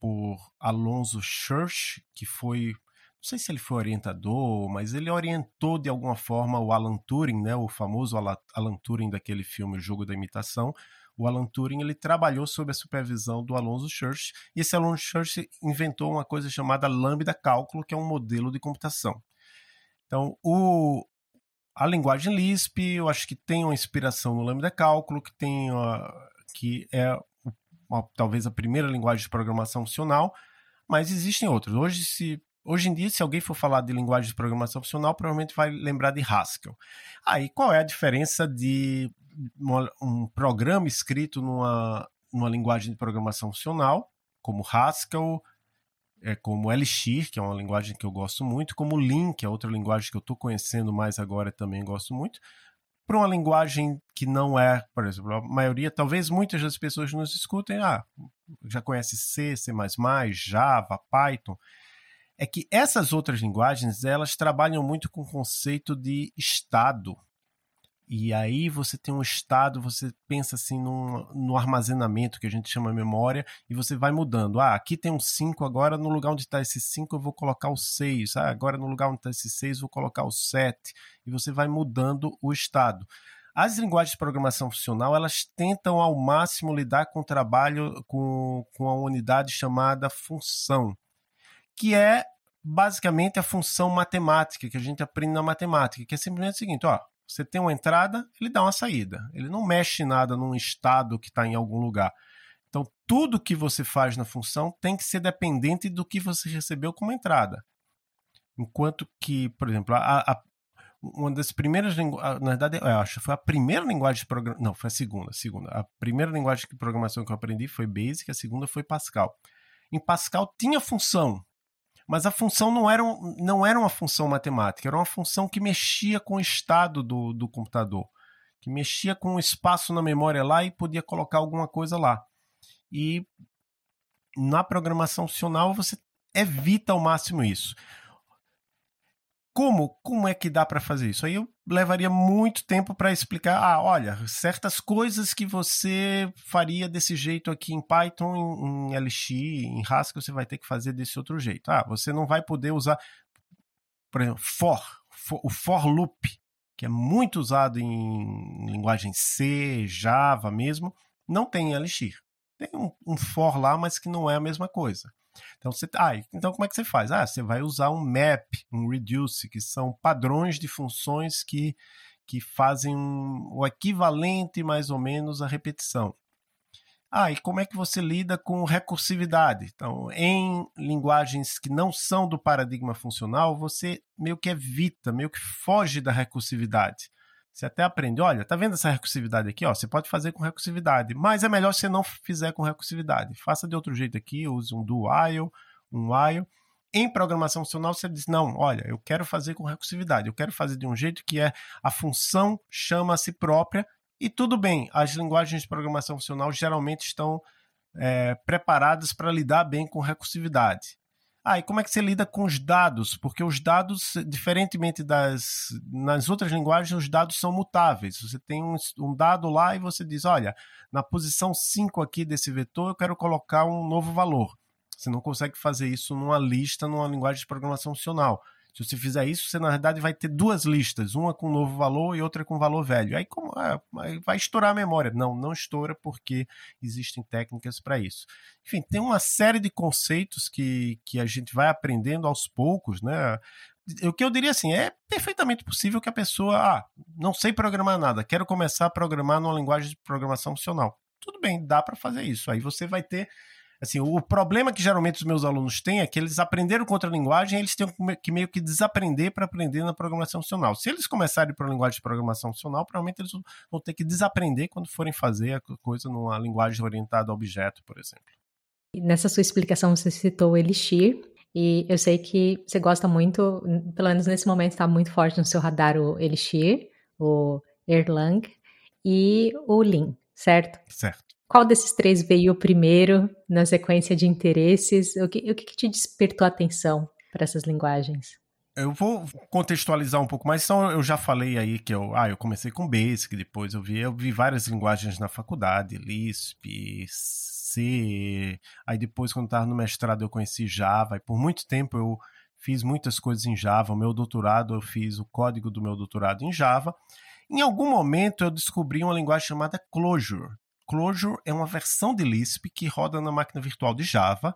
por Alonso Church, que foi não sei se ele foi orientador, mas ele orientou de alguma forma o Alan Turing, né, o famoso Alan Turing daquele filme O Jogo da Imitação. O Alan Turing ele trabalhou sob a supervisão do Alonso Church, e esse Alonso Church inventou uma coisa chamada lambda cálculo, que é um modelo de computação. Então, o, a linguagem Lisp, eu acho que tem uma inspiração no lambda cálculo, que tem uh, que é uma, talvez a primeira linguagem de programação funcional, mas existem outras. Hoje, se Hoje em dia, se alguém for falar de linguagem de programação funcional, provavelmente vai lembrar de Haskell. Aí, qual é a diferença de uma, um programa escrito numa, numa linguagem de programação funcional, como Haskell, é, como Elixir, que é uma linguagem que eu gosto muito, como Lin, que é outra linguagem que eu estou conhecendo mais agora e também gosto muito, para uma linguagem que não é, por exemplo, a maioria, talvez muitas das pessoas nos escutem, ah, já conhece C, C++, Java, Python é que essas outras linguagens elas trabalham muito com o conceito de estado. E aí você tem um estado, você pensa assim num, no armazenamento que a gente chama memória, e você vai mudando. Ah, aqui tem um 5, agora no lugar onde está esse 5 eu vou colocar o 6. Ah, agora no lugar onde está esse 6 eu vou colocar o 7. E você vai mudando o estado. As linguagens de programação funcional, elas tentam ao máximo lidar com o trabalho com, com a unidade chamada função, que é basicamente a função matemática que a gente aprende na matemática, que é simplesmente o seguinte, ó, você tem uma entrada, ele dá uma saída. Ele não mexe nada num estado que está em algum lugar. Então, tudo que você faz na função tem que ser dependente do que você recebeu como entrada. Enquanto que, por exemplo, a, a, uma das primeiras linguagens, na verdade, eu acho, foi a primeira linguagem de programação, não, foi a segunda, a segunda. A primeira linguagem de programação que eu aprendi foi Basic, a segunda foi Pascal. Em Pascal tinha função, mas a função não era, não era uma função matemática, era uma função que mexia com o estado do, do computador, que mexia com o espaço na memória lá e podia colocar alguma coisa lá. E na programação funcional você evita ao máximo isso. Como, como é que dá para fazer isso? Aí eu levaria muito tempo para explicar. Ah, olha, certas coisas que você faria desse jeito aqui em Python, em, em LX, em Haskell, você vai ter que fazer desse outro jeito. Ah, você não vai poder usar, por exemplo, for, for o for loop, que é muito usado em linguagem C, Java mesmo, não tem em LX. Tem um, um for lá, mas que não é a mesma coisa. Então, você, ah, então como é que você faz? Ah, você vai usar um map, um reduce, que são padrões de funções que, que fazem um, o equivalente mais ou menos à repetição. Ah, e como é que você lida com recursividade? Então, em linguagens que não são do paradigma funcional, você meio que evita, meio que foge da recursividade. Você até aprende, olha, tá vendo essa recursividade aqui? Ó, você pode fazer com recursividade, mas é melhor você não fizer com recursividade. Faça de outro jeito aqui, use um do while, um while. Em programação funcional, você diz, não, olha, eu quero fazer com recursividade, eu quero fazer de um jeito que é a função chama a si própria, e tudo bem, as linguagens de programação funcional geralmente estão é, preparadas para lidar bem com recursividade. Ah, e como é que você lida com os dados? Porque os dados, diferentemente das nas outras linguagens, os dados são mutáveis. Você tem um, um dado lá e você diz, olha, na posição 5 aqui desse vetor, eu quero colocar um novo valor. Você não consegue fazer isso numa lista, numa linguagem de programação funcional. Se você fizer isso, você na verdade vai ter duas listas, uma com novo valor e outra com valor velho. Aí como é, vai estourar a memória? Não, não estoura porque existem técnicas para isso. Enfim, tem uma série de conceitos que, que a gente vai aprendendo aos poucos, né? O que eu diria assim, é perfeitamente possível que a pessoa, ah, não sei programar nada, quero começar a programar numa linguagem de programação funcional. Tudo bem, dá para fazer isso. Aí você vai ter Assim, o problema que geralmente os meus alunos têm é que eles aprenderam com outra linguagem, eles têm que meio que desaprender para aprender na programação funcional. Se eles começarem por uma linguagem de programação funcional, provavelmente eles vão ter que desaprender quando forem fazer a coisa numa linguagem orientada a objeto, por exemplo. Nessa sua explicação, você citou o Elixir, e eu sei que você gosta muito, pelo menos nesse momento está muito forte no seu radar o Elixir, o Erlang e o Lean, certo? Certo. Qual desses três veio primeiro na sequência de interesses? O que, o que te despertou a atenção para essas linguagens? Eu vou contextualizar um pouco mais. Então, eu já falei aí que eu, ah, eu comecei com Basic, depois eu vi, eu vi várias linguagens na faculdade, Lisp, C. Aí depois, quando estava no mestrado, eu conheci Java. E por muito tempo eu fiz muitas coisas em Java. O meu doutorado, eu fiz o código do meu doutorado em Java. Em algum momento eu descobri uma linguagem chamada Clojure, Clojure é uma versão de Lisp que roda na máquina virtual de Java,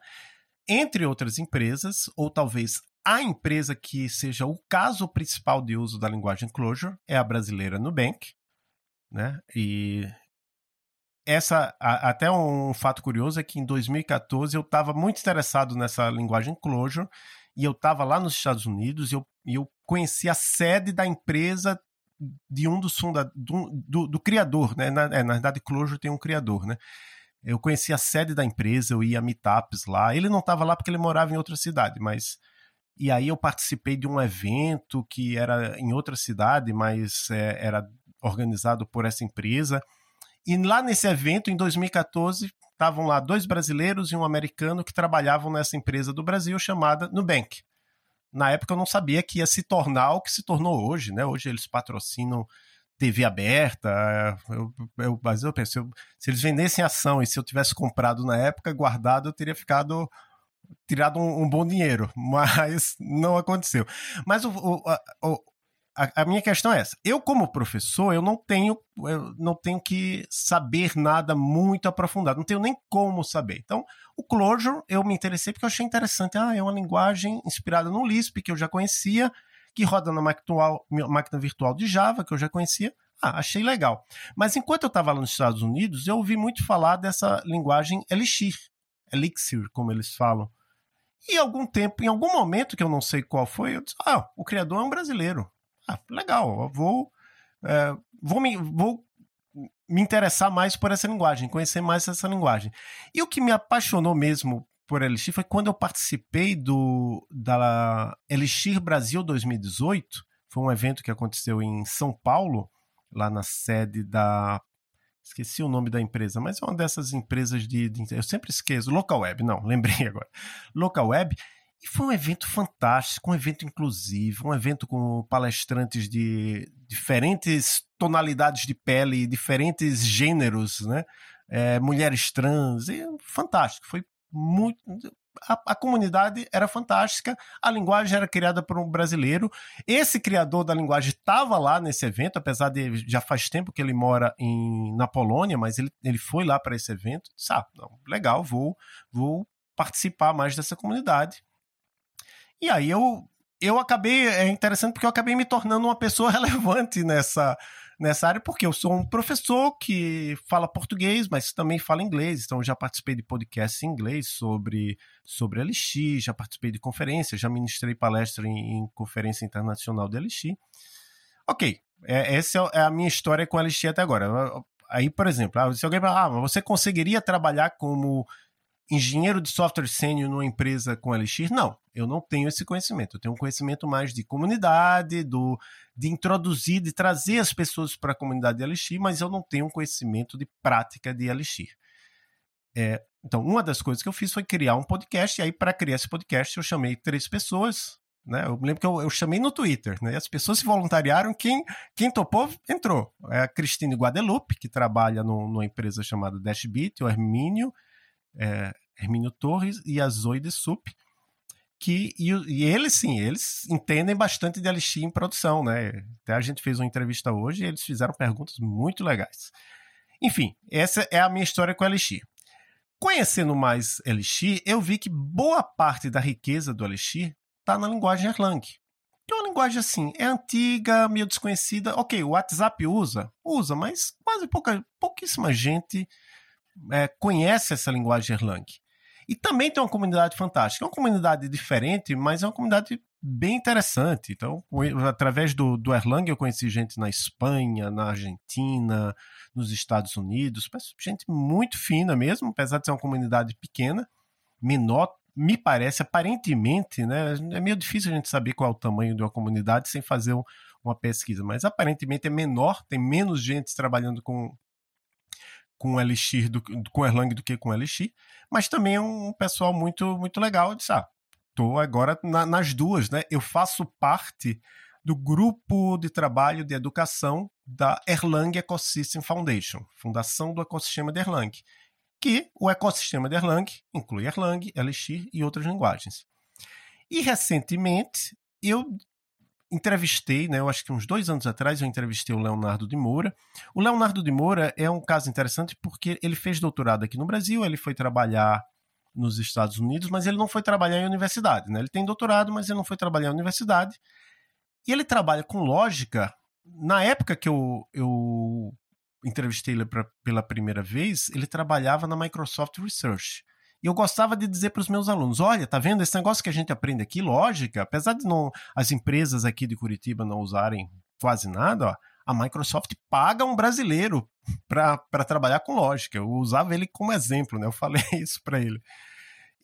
entre outras empresas, ou talvez a empresa que seja o caso principal de uso da linguagem Clojure é a brasileira Nubank, né? E essa a, até um fato curioso é que em 2014 eu estava muito interessado nessa linguagem Clojure e eu estava lá nos Estados Unidos e eu, e eu conheci a sede da empresa de um dos fundadores, do, do, do, criador, né? Na, é, na verdade, Clojure tem um criador, né? Eu conheci a sede da empresa, eu ia a meetups lá. Ele não estava lá porque ele morava em outra cidade, mas. E aí eu participei de um evento que era em outra cidade, mas é, era organizado por essa empresa. E lá nesse evento, em 2014, estavam lá dois brasileiros e um americano que trabalhavam nessa empresa do Brasil chamada Nubank na época eu não sabia que ia se tornar o que se tornou hoje, né? Hoje eles patrocinam TV aberta, eu, eu, mas eu penso, eu, se eles vendessem ação e se eu tivesse comprado na época, guardado, eu teria ficado tirado um, um bom dinheiro, mas não aconteceu. Mas o, o, o a, a, minha questão é essa. Eu, como professor, eu não tenho, eu não tenho que saber nada muito aprofundado, não tenho nem como saber. Então, o Clojure eu me interessei porque eu achei interessante. Ah, é uma linguagem inspirada no Lisp, que eu já conhecia, que roda na máquina, virtual de Java, que eu já conhecia. Ah, achei legal. Mas enquanto eu estava lá nos Estados Unidos, eu ouvi muito falar dessa linguagem Elixir, Elixir, como eles falam. E algum tempo, em algum momento que eu não sei qual foi, eu disse: Ah, o criador é um brasileiro ah, legal, vou, é, vou, me, vou me interessar mais por essa linguagem, conhecer mais essa linguagem. E o que me apaixonou mesmo por Elixir foi quando eu participei do da Elixir Brasil 2018. Foi um evento que aconteceu em São Paulo, lá na sede da esqueci o nome da empresa, mas é uma dessas empresas de, de eu sempre esqueço, Local Web, não, lembrei agora. Local Web E foi um evento fantástico, um evento inclusivo, um evento com palestrantes de diferentes tonalidades de pele, diferentes gêneros, né? É, mulheres trans, e fantástico. Foi muito. A, a, comunidade era fantástica, a linguagem era criada por um brasileiro. Esse criador da linguagem estava lá nesse evento, apesar de já faz tempo que ele mora em, na Polônia, mas ele, ele foi lá para esse evento. Sabe, ah, legal, vou, vou participar mais dessa comunidade. E aí eu, eu acabei, é interessante porque eu acabei me tornando uma pessoa relevante nessa, nessa área, porque eu sou um professor que fala português, mas também fala inglês. Então, já participei de podcasts em inglês sobre, sobre LX, já participei de conferências, já ministrei palestra em, em conferência internacional de LX. Ok, é, essa é a minha história com LX até agora. Aí, por exemplo, ah, se alguém falar, ah, você conseguiria trabalhar como engenheiro de software sênior numa empresa com LX? Não, eu não tenho esse conhecimento. Eu tenho um conhecimento mais de comunidade, do, de introduzir, de trazer as pessoas para a comunidade de LX, mas eu não tenho um conhecimento de prática de LX. É, então, uma das coisas que eu fiz foi criar um podcast, e aí, para criar esse podcast, eu chamei três pessoas. Né? Eu lembro que eu, eu chamei no Twitter, né? as pessoas se voluntariaram, quem, quem topou, entrou. É a Cristine Guadeloupe, que trabalha no, numa empresa chamada Dashbit, o Hermínio, é, Hermínio Torres e a Zoe de Sup, que e, e, eles sim, eles entendem bastante de LX em produção, né? Até a gente fez uma entrevista hoje e eles fizeram perguntas muito legais. Enfim, essa é a minha história com LX. Conhecendo mais LX, eu vi que boa parte da riqueza do LX está na linguagem Erlang. Que é uma linguagem assim, é antiga, meio desconhecida. Ok, o WhatsApp usa, usa, mas quase pouca, pouquíssima gente é, conhece essa linguagem Erlang. E também tem uma comunidade fantástica. É uma comunidade diferente, mas é uma comunidade bem interessante. Então, através do, do Erlang, eu conheci gente na Espanha, na Argentina, nos Estados Unidos. Gente muito fina mesmo, apesar de ser uma comunidade pequena, menor, me parece, aparentemente, né? É meio difícil a gente saber qual é o tamanho de uma comunidade sem fazer um, uma pesquisa, mas aparentemente é menor, tem menos gente trabalhando com, com Elixir do, com Erlang do que com Elixir, mas também é um pessoal muito muito legal. Eu disse, ah, tô agora na, nas duas, né? Eu faço parte do grupo de trabalho de educação da Erlang Ecosystem Foundation, fundação do ecossistema de Erlang, que o ecossistema de Erlang inclui Erlang, Elixir e outras linguagens. E recentemente eu entrevistei, né, eu acho que uns dois anos atrás, eu entrevistei o Leonardo de Moura. O Leonardo de Moura é um caso interessante porque ele fez doutorado aqui no Brasil, ele foi trabalhar nos Estados Unidos, mas ele não foi trabalhar em universidade. Né? Ele tem doutorado, mas ele não foi trabalhar em universidade. E ele trabalha com lógica. Na época que eu, eu entrevistei ele pra, pela primeira vez, ele trabalhava na Microsoft Research. E eu gostava de dizer para os meus alunos: olha, tá vendo esse negócio que a gente aprende aqui, lógica, apesar de não as empresas aqui de Curitiba não usarem quase nada, ó, a Microsoft paga um brasileiro para trabalhar com lógica. Eu usava ele como exemplo, né? Eu falei isso para ele.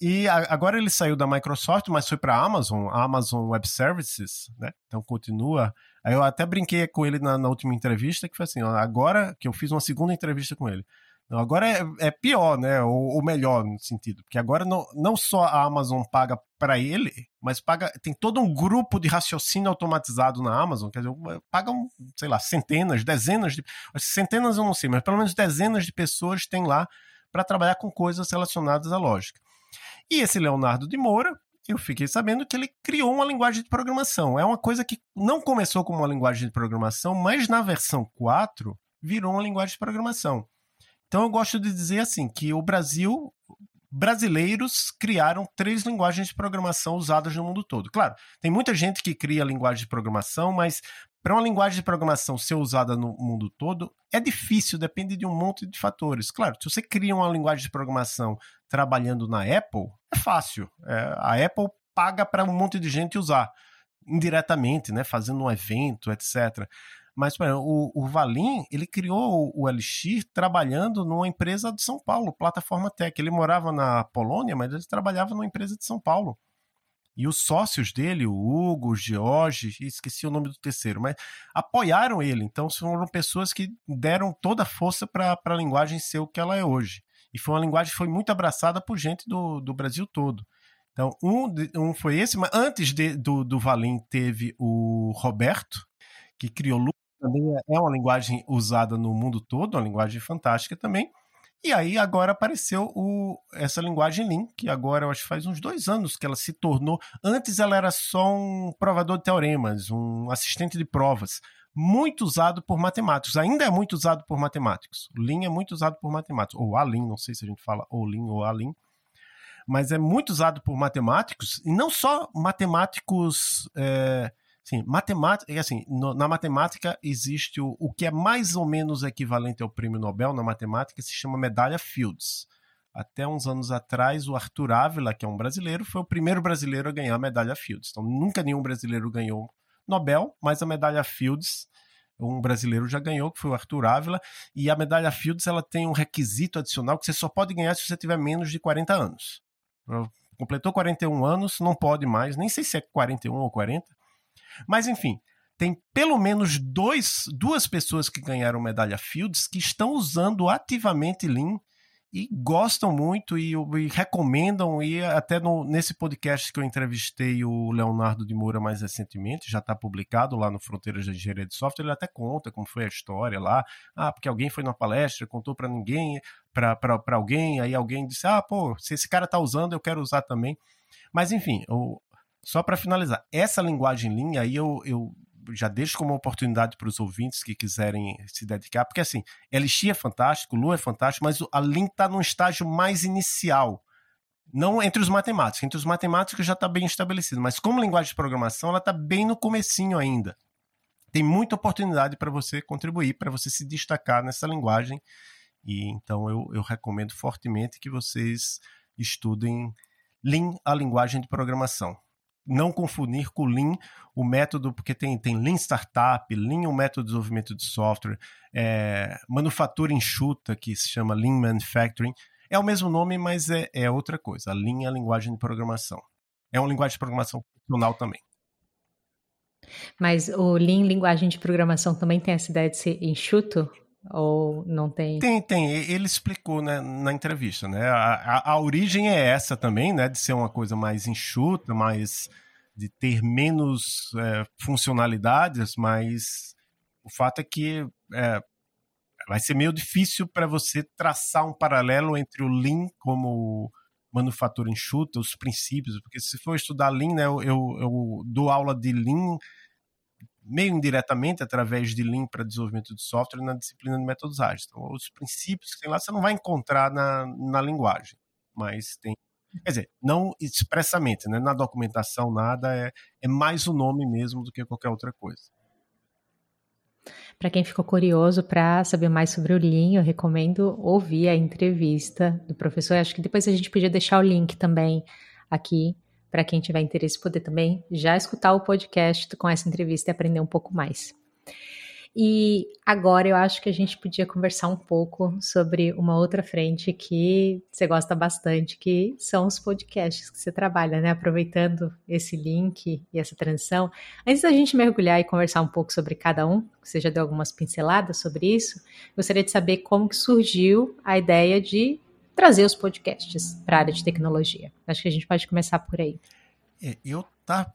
E a, agora ele saiu da Microsoft, mas foi para a Amazon, Amazon Web Services, né? Então continua. Aí eu até brinquei com ele na, na última entrevista, que foi assim: ó, agora que eu fiz uma segunda entrevista com ele. Agora é, é pior, né? Ou, ou, melhor no sentido, porque agora não, não só a Amazon paga para ele, mas paga tem todo um grupo de raciocínio automatizado na Amazon, quer dizer, pagam, sei lá, centenas, dezenas de centenas eu não sei, mas pelo menos dezenas de pessoas tem lá para trabalhar com coisas relacionadas à lógica. E esse Leonardo de Moura, eu fiquei sabendo que ele criou uma linguagem de programação. É uma coisa que não começou como uma linguagem de programação, mas na versão 4 virou uma linguagem de programação. Então eu gosto de dizer assim que o Brasil brasileiros criaram três linguagens de programação usadas no mundo todo. Claro, tem muita gente que cria linguagem de programação, mas para uma linguagem de programação ser usada no mundo todo é difícil, depende de um monte de fatores. Claro, se você cria uma linguagem de programação trabalhando na Apple, é fácil. É, a Apple paga para um monte de gente usar indiretamente, né, fazendo um evento, etc. Mas o, o Valim, ele criou o Elixir trabalhando numa empresa de São Paulo, Plataforma Tech. Ele morava na Polônia, mas ele trabalhava numa empresa de São Paulo. E os sócios dele, o Hugo, o George, esqueci o nome do terceiro, mas apoiaram ele. Então foram pessoas que deram toda a força para a linguagem ser o que ela é hoje. E foi uma linguagem que foi muito abraçada por gente do, do Brasil todo. Então, um, um foi esse, mas antes de, do, do Valim teve o Roberto, que criou Também é, é uma linguagem usada no mundo todo, uma linguagem fantástica também. E aí agora apareceu o, essa linguagem Lean, que agora eu acho que faz uns dois anos que ela se tornou. Antes ela era só um provador de teoremas, um assistente de provas, muito usado por matemáticos. Ainda é muito usado por matemáticos. Lean é muito usado por matemáticos. Ou a Lean, não sei se a gente fala ou Lean ou a Lean. Mas é muito usado por matemáticos, e não só matemáticos. É, Sim, matemática, assim, no, na matemática existe o, o que é mais ou menos equivalente ao prêmio Nobel na matemática, se chama medalha Fields. Até uns anos atrás, o Arthur Ávila, que é um brasileiro, foi o primeiro brasileiro a ganhar a medalha Fields. Então, nunca nenhum brasileiro ganhou Nobel, mas a medalha Fields um brasileiro já ganhou, que foi o Arthur Ávila, e a medalha Fields ela tem um requisito adicional que você só pode ganhar se você tiver menos de 40 anos. Completou 41 anos, não pode mais, nem sei se é 41 ou 40, mas enfim, tem pelo menos dois, duas pessoas que ganharam medalha Fields que estão usando ativamente Lean e gostam muito e, e recomendam. E até no, nesse podcast que eu entrevistei o Leonardo de Moura mais recentemente, já está publicado lá no Fronteiras da Engenharia de Software, ele até conta como foi a história lá. Ah, porque alguém foi numa palestra, contou para ninguém, para alguém, aí alguém disse: Ah, pô, se esse cara está usando, eu quero usar também. Mas enfim, o, só para finalizar, essa linguagem linha aí eu, eu já deixo como oportunidade para os ouvintes que quiserem se dedicar, porque assim, Elixir é fantástico, Lua é fantástico, mas a Lean está num estágio mais inicial. Não entre os matemáticos, entre os matemáticos já está bem estabelecido, mas como linguagem de programação, ela está bem no comecinho ainda. Tem muita oportunidade para você contribuir, para você se destacar nessa linguagem. E então eu, eu recomendo fortemente que vocês estudem Lean, a linguagem de programação não confundir com Lean, o método, porque tem, tem Lean Startup, Lean, o método de desenvolvimento de software, é, manufatura enxuta, que se chama Lean Manufacturing. É o mesmo nome, mas é, é outra coisa. A Lean é a linguagem de programação. É uma linguagem de programação funcional também. Mas o Lean, linguagem de programação, também tem essa ideia de ser enxuto? Ou não tem? Tem, tem. Ele explicou né, na entrevista, né? A, a, a, origem é essa também, né? De ser uma coisa mais enxuta, mais de ter menos é, funcionalidades, mas o fato é que é, vai ser meio difícil para você traçar um paralelo entre o Lean como manufatura enxuta, os princípios, porque se for estudar Lean, né, eu, eu, eu dou aula de Lean meio indiretamente através de Lean para desenvolvimento de software na disciplina de métodos ágeis. Então, os princípios que tem lá você não vai encontrar na, na linguagem, mas tem. Quer dizer, não expressamente, né? na documentação nada, é, é mais o nome mesmo do que qualquer outra coisa. Para quem ficou curioso para saber mais sobre o Lean, eu recomendo ouvir a entrevista do professor. Acho que depois a gente podia deixar o link também aqui para quem tiver interesse poder também já escutar o podcast com essa entrevista e aprender um pouco mais. E agora eu acho que a gente podia conversar um pouco sobre uma outra frente que você gosta bastante, que são os podcasts que você trabalha, né? Aproveitando esse link e essa transição. Antes da gente mergulhar e conversar um pouco sobre cada um, você já deu algumas pinceladas sobre isso, gostaria de saber como que surgiu a ideia de trazer os podcasts para a área de tecnologia. Acho que a gente pode começar por aí. É, eu tá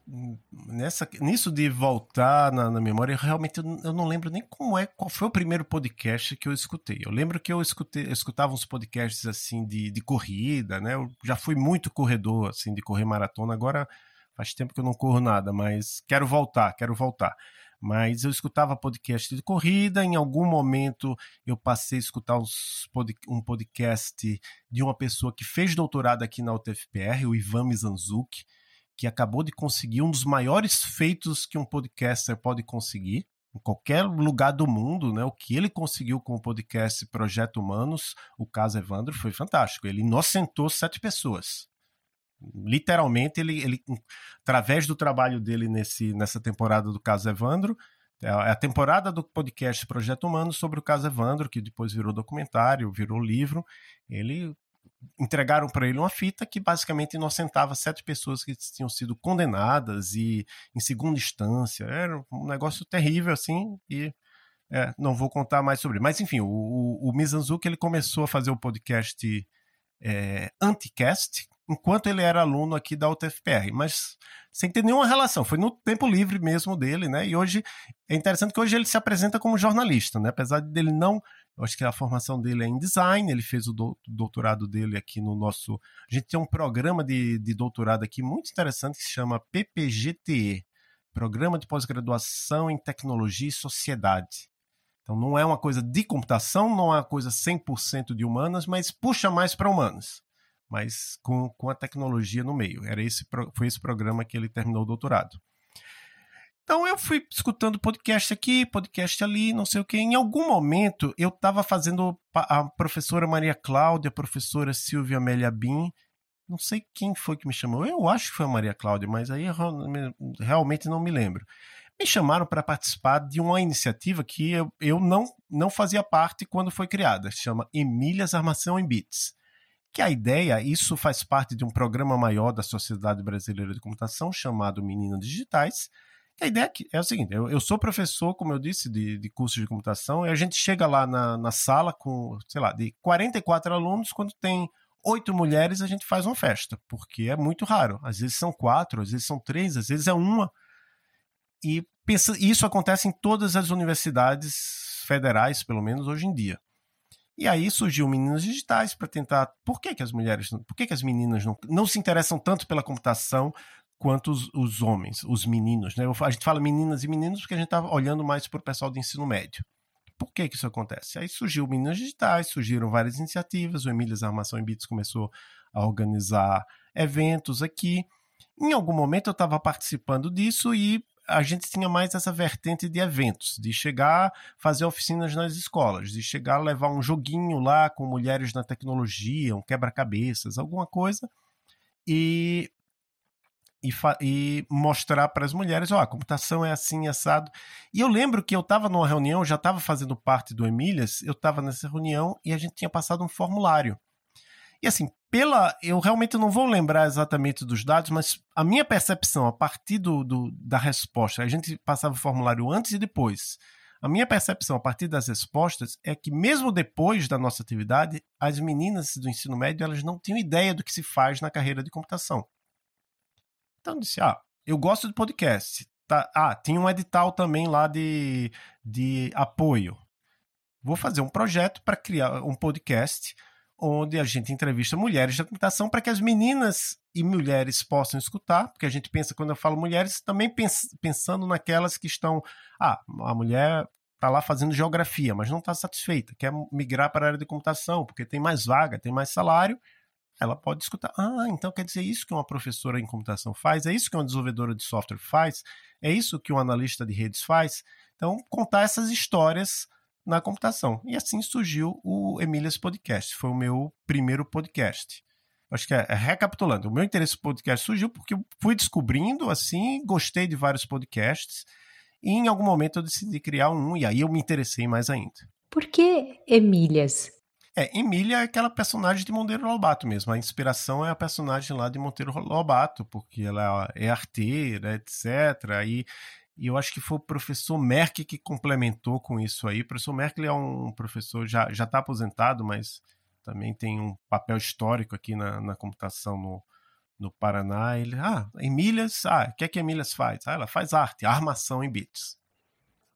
nessa nisso de voltar na, na memória, realmente eu, eu, não lembro nem como é qual foi o primeiro podcast que eu escutei. Eu lembro que eu escutei, eu escutava uns podcasts assim de, de corrida, né? Eu já fui muito corredor assim de correr maratona. Agora faz tempo que eu não corro nada, mas quero voltar, quero voltar mas eu escutava podcast de corrida. Em algum momento eu passei a escutar um podcast de uma pessoa que fez doutorado aqui na UTFPR, o Ivan Mizanzuki, que acabou de conseguir um dos maiores feitos que um podcaster pode conseguir em qualquer lugar do mundo, né? O que ele conseguiu com o podcast Projeto Humanos, o caso Evandro, foi fantástico. Ele inocentou sete pessoas literalmente ele, ele através do trabalho dele nesse, nessa temporada do caso Evandro é, é a temporada do podcast Projeto Humano sobre o caso Evandro que depois virou documentário virou livro. Ele entregaram para ele uma fita que basicamente inocentava sete pessoas que tinham sido condenadas e em segunda instância. Era um negócio terrível assim e é, não vou contar mais sobre. Mas enfim o, o, Mizanzuki ele começou a fazer o podcast é, Anticast enquanto ele era aluno aqui da UTFPR, mas sem ter nenhuma relação. Foi no tempo livre mesmo dele, né? E hoje é interessante que hoje ele se apresenta como jornalista, né? Apesar dele não, eu acho que a formação dele é em design, ele fez o doutorado dele aqui no nosso. A gente tem um programa de, de doutorado aqui muito interessante que se chama PPGTE Programa de Pós-Graduação em Tecnologia e Sociedade. Então não é uma coisa de computação, não é uma coisa 100% de humanas, mas puxa mais para humanas mas com, com a tecnologia no meio. Era esse, foi esse programa que ele terminou o doutorado. Então eu fui escutando podcast aqui, podcast ali, não sei o que. Em algum momento eu estava fazendo a professora Maria Cláudia, a professora Silvia Amélia Bin, não sei quem foi que me chamou. Eu acho que foi a Maria Cláudia, mas aí realmente não me lembro. Me chamaram para participar de uma iniciativa que eu, eu não, não fazia parte quando foi criada. Chama Emílias Armação em Bits que a ideia, isso faz parte de um programa maior da Sociedade Brasileira de Computação chamado Meninas Digitais. a ideia é o seguinte: eu, eu sou professor, como eu disse, de, de curso de computação, e a gente chega lá na, na sala com, sei lá, de 44 alunos, quando tem oito mulheres, a gente faz uma festa, porque é muito raro. Às vezes são quatro, às vezes são três, às vezes é uma. E pensa, isso acontece em todas as universidades federais, pelo menos hoje em dia. E aí surgiu Meninas Digitais para tentar. Por que, que as mulheres. Por que, que as meninas não, não se interessam tanto pela computação quanto os, os homens, os meninos? Né? A gente fala meninas e meninos porque a gente está olhando mais para o pessoal do ensino médio. Por que, que isso acontece? Aí surgiu Meninas Digitais, surgiram várias iniciativas, o Emílias Armação em Bits começou a organizar eventos aqui. Em algum momento eu estava participando disso e a gente tinha mais essa vertente de eventos, de chegar, fazer oficinas nas escolas, de chegar, levar um joguinho lá com mulheres na tecnologia, um quebra-cabeças, alguma coisa, e, e, e mostrar para as mulheres, ó, oh, a computação é assim, assado. E eu lembro que eu estava numa reunião, já estava fazendo parte do Emílias, eu estava nessa reunião e a gente tinha passado um formulário. E assim, pela. Eu realmente não vou lembrar exatamente dos dados, mas a minha percepção, a partir do, do, da resposta, a gente passava o formulário antes e depois. A minha percepção a partir das respostas é que mesmo depois da nossa atividade, as meninas do ensino médio elas não tinham ideia do que se faz na carreira de computação. Então eu disse: "Ah, eu gosto de podcast. Tá, ah, tinha um edital também lá de, de apoio. Vou fazer um projeto para criar um podcast onde a gente entrevista mulheres da computação para que as meninas e mulheres possam escutar, porque a gente pensa, quando eu falo mulheres, também pens pensando naquelas que estão. Ah, a mulher está lá fazendo geografia, mas não está satisfeita, quer migrar para a área de computação, porque tem mais vaga, tem mais salário. Ela pode escutar. Ah, então quer dizer isso que uma professora em computação faz? É isso que uma desenvolvedora de software faz? É isso que um analista de redes faz? Então, contar essas histórias na computação. E assim surgiu o Emílias Podcast. Foi o meu primeiro podcast. Acho que é, é, recapitulando, o meu interesse por podcast surgiu porque eu fui descobrindo assim, gostei de vários podcasts e em algum momento eu decidi criar um e aí eu me interessei mais ainda. Por que Emílias? É, Emília é aquela personagem de Monteiro Lobato mesmo. A inspiração é a personagem lá de Monteiro Lobato, porque ela é arteira, etc. Aí e eu acho que foi o professor Merck que complementou com isso aí. O professor Merck é um professor, já está aposentado, mas também tem um papel histórico aqui na, na computação no, no Paraná. Ele, ah, Emílias, ah, o que é que Emílias faz? Ah, ela faz arte, armação em bits.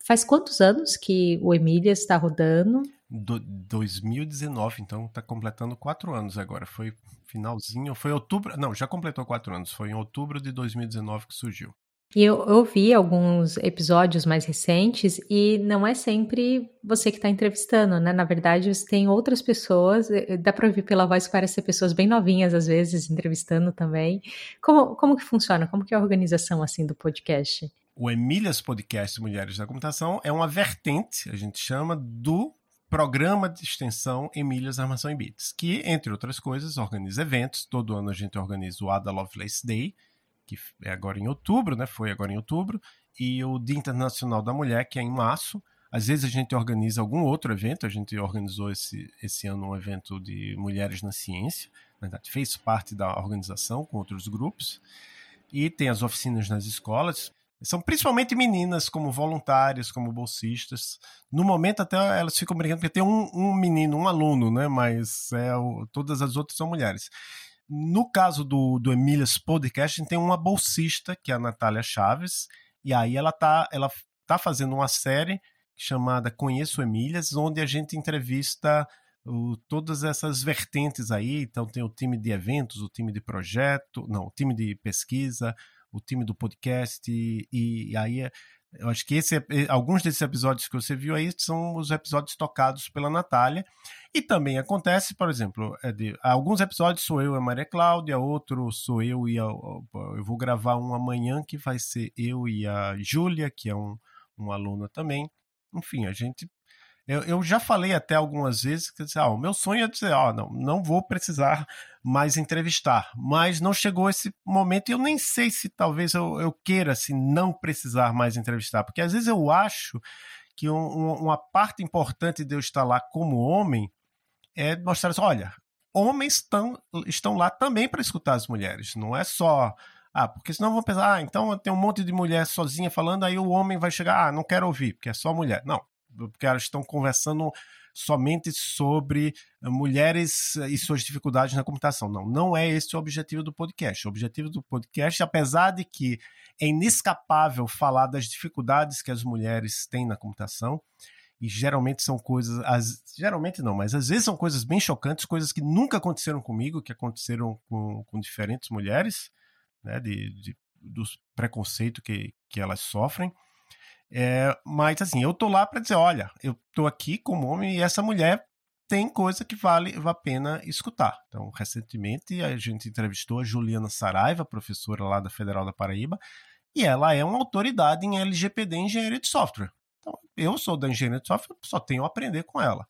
Faz quantos anos que o Emílias está rodando? Do, 2019, então está completando quatro anos agora. Foi finalzinho, foi outubro, não, já completou quatro anos. Foi em outubro de 2019 que surgiu. E eu ouvi alguns episódios mais recentes e não é sempre você que está entrevistando, né? Na verdade, você tem outras pessoas, eh, dá para ouvir pela voz que parece ser pessoas bem novinhas às vezes entrevistando também. Como, como que funciona? Como que é a organização assim do podcast? O Emílias Podcast Mulheres da Computação é uma vertente, a gente chama, do programa de extensão Emílias Armação em Bits, que, entre outras coisas, organiza eventos. Todo ano a gente organiza o Ada Lovelace Day, que é agora em outubro, né? Foi agora em outubro, e o Dia Internacional da Mulher, que é em março. Às vezes a gente organiza algum outro evento, a gente organizou esse, esse ano um evento de mulheres na ciência, na verdade, fez parte da organização com outros grupos, e tem as oficinas nas escolas. São principalmente meninas, como voluntárias, como bolsistas. No momento, até elas ficam brincando, porque tem um, um menino, um aluno, né? Mas é, o, todas as outras são mulheres no caso do, do Emílias Podcast, tem uma bolsista, que é a Natália Chaves, e aí ela tá, ela tá fazendo uma série chamada Conheço Emílias, onde a gente entrevista o, todas essas vertentes aí. Então tem o time de eventos, o time de projeto, não, o time de pesquisa, o time do podcast, e, e aí eu acho que esse, alguns desses episódios que você viu aí são os episódios tocados pela Natália. E também acontece, por exemplo, é de, alguns episódios sou eu e a Maria Cláudia, outro sou eu e a, eu vou gravar um amanhã que vai ser eu e a Júlia, que é um, um aluna também. Enfim, a gente eu, eu já falei até algumas vezes que ah, o meu sonho é dizer, ah, não, não vou precisar mais entrevistar, mas não chegou esse momento e eu nem sei se talvez eu, eu queira assim, não precisar mais entrevistar, porque às vezes eu acho que um, uma parte importante de eu estar lá como homem é mostrar assim, olha, homens estão, estão lá também para escutar as mulheres, não é só ah, porque senão vão pensar, ah, então tem um monte de mulher sozinha falando, aí o homem vai chegar, ah, não quero ouvir, porque é só mulher. Não, porque elas estão conversando somente sobre eh, mulheres eh, e suas dificuldades na computação. Não, não é esse o objetivo do podcast. O objetivo do podcast, apesar de que é inescapável falar das dificuldades que as mulheres têm na computação, e geralmente são coisas, as, geralmente não, mas às vezes são coisas bem chocantes, coisas que nunca aconteceram comigo, que aconteceram com, com diferentes mulheres, né, de, de, dos preconceitos que, que elas sofrem. É, mas assim, eu tô lá para dizer, olha, eu tô aqui como homem e essa mulher tem coisa que vale, a pena escutar. Então, recentemente a gente entrevistou a Juliana Saraiva, professora lá da Federal da Paraíba, e ela é uma autoridade em LGPD engenharia de software. Então, eu sou da engenharia de software, só tenho a aprender com ela.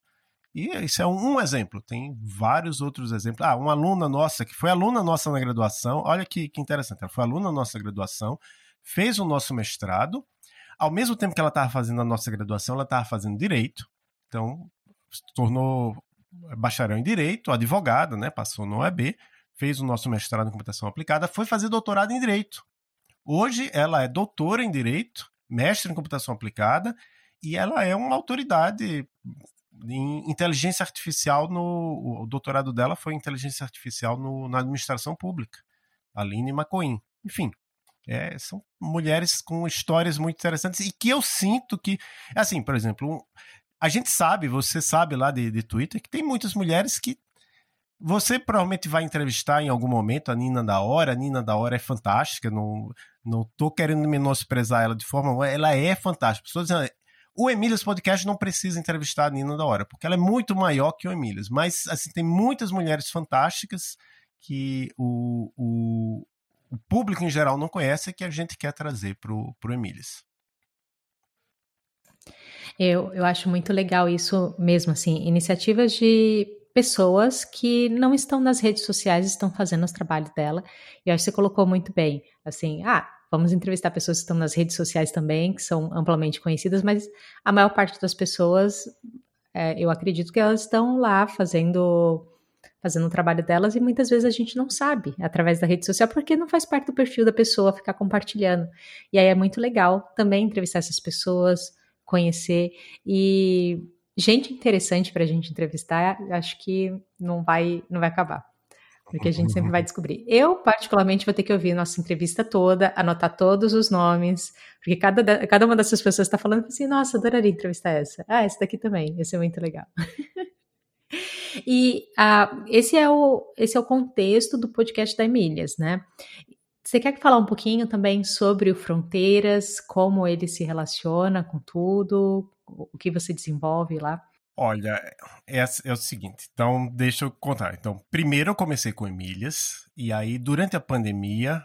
E isso é um, um exemplo, tem vários outros exemplos. Ah, uma aluna nossa, que foi aluna nossa na graduação, olha que, que interessante, ela foi aluna nossa na graduação, fez o nosso mestrado, ao mesmo tempo que ela estava fazendo a nossa graduação, ela estava fazendo direito. Então, se tornou bacharel em direito, advogada, né? Passou no OEB, fez o nosso mestrado em computação aplicada, foi fazer doutorado em direito. Hoje ela é doutora em direito, mestre em computação aplicada e ela é uma autoridade em inteligência artificial no o doutorado dela foi em inteligência artificial no, na administração pública, Aline Macoin. Enfim, é, são mulheres com histórias muito interessantes e que eu sinto que, assim, por exemplo, a gente sabe, você sabe lá de, de Twitter, que tem muitas mulheres que você provavelmente vai entrevistar em algum momento a Nina da Hora. A Nina da Hora é fantástica, não, não tô querendo menosprezar ela de forma. Ela é fantástica. Pessoas dizendo, o Emílias Podcast não precisa entrevistar a Nina da Hora, porque ela é muito maior que o Emílias. Mas, assim, tem muitas mulheres fantásticas que o, o, o público em geral não conhece que a gente quer trazer para o Emílias. Eu, eu acho muito legal isso mesmo, assim, iniciativas de pessoas que não estão nas redes sociais, estão fazendo os trabalhos dela. E acho que você colocou muito bem, assim, ah, vamos entrevistar pessoas que estão nas redes sociais também, que são amplamente conhecidas, mas a maior parte das pessoas, é, eu acredito que elas estão lá fazendo fazendo o trabalho delas e muitas vezes a gente não sabe através da rede social porque não faz parte do perfil da pessoa ficar compartilhando. E aí é muito legal também entrevistar essas pessoas, conhecer e gente interessante para a gente entrevistar, acho que não vai não vai acabar. Porque a gente sempre vai descobrir. Eu, particularmente, vou ter que ouvir nossa entrevista toda, anotar todos os nomes, porque cada, cada uma dessas pessoas está falando assim, nossa, adoraria entrevistar essa. Ah, essa daqui também, ia ser muito legal. E uh, esse, é o, esse é o contexto do podcast da Emílias, né? Você quer falar um pouquinho também sobre o Fronteiras, como ele se relaciona com tudo, o que você desenvolve lá? Olha, é, é, o seguinte, então deixa eu contar. Então, primeiro eu comecei com Emílias, e aí durante a pandemia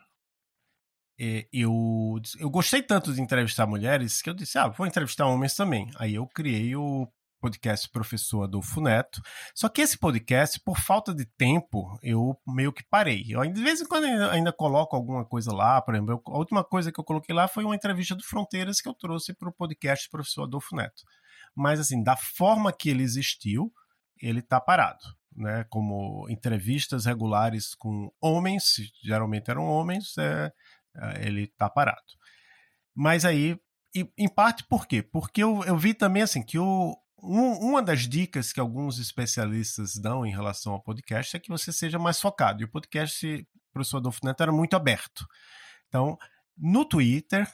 é, eu, eu gostei tanto de entrevistar mulheres que eu disse, ah, vou entrevistar homens também. Aí eu criei o podcast Professor Adolfo Neto. Só que esse podcast, por falta de tempo, eu meio que parei. Eu, de vez em quando ainda coloco alguma coisa lá, por exemplo, a última coisa que eu coloquei lá foi uma entrevista do Fronteiras que eu trouxe para o podcast Professor Adolfo Neto. Mas, assim, da forma que ele existiu, ele está parado. Né, como entrevistas regulares com homens, geralmente eram homens, é, é ele está parado. Mas aí, em parte por quê? Porque eu, eu vi também assim que o, um, uma das dicas que alguns especialistas dão em relação ao podcast é que você seja mais focado. E o podcast, professor Adolfo Neto, era muito aberto. Então, no Twitter.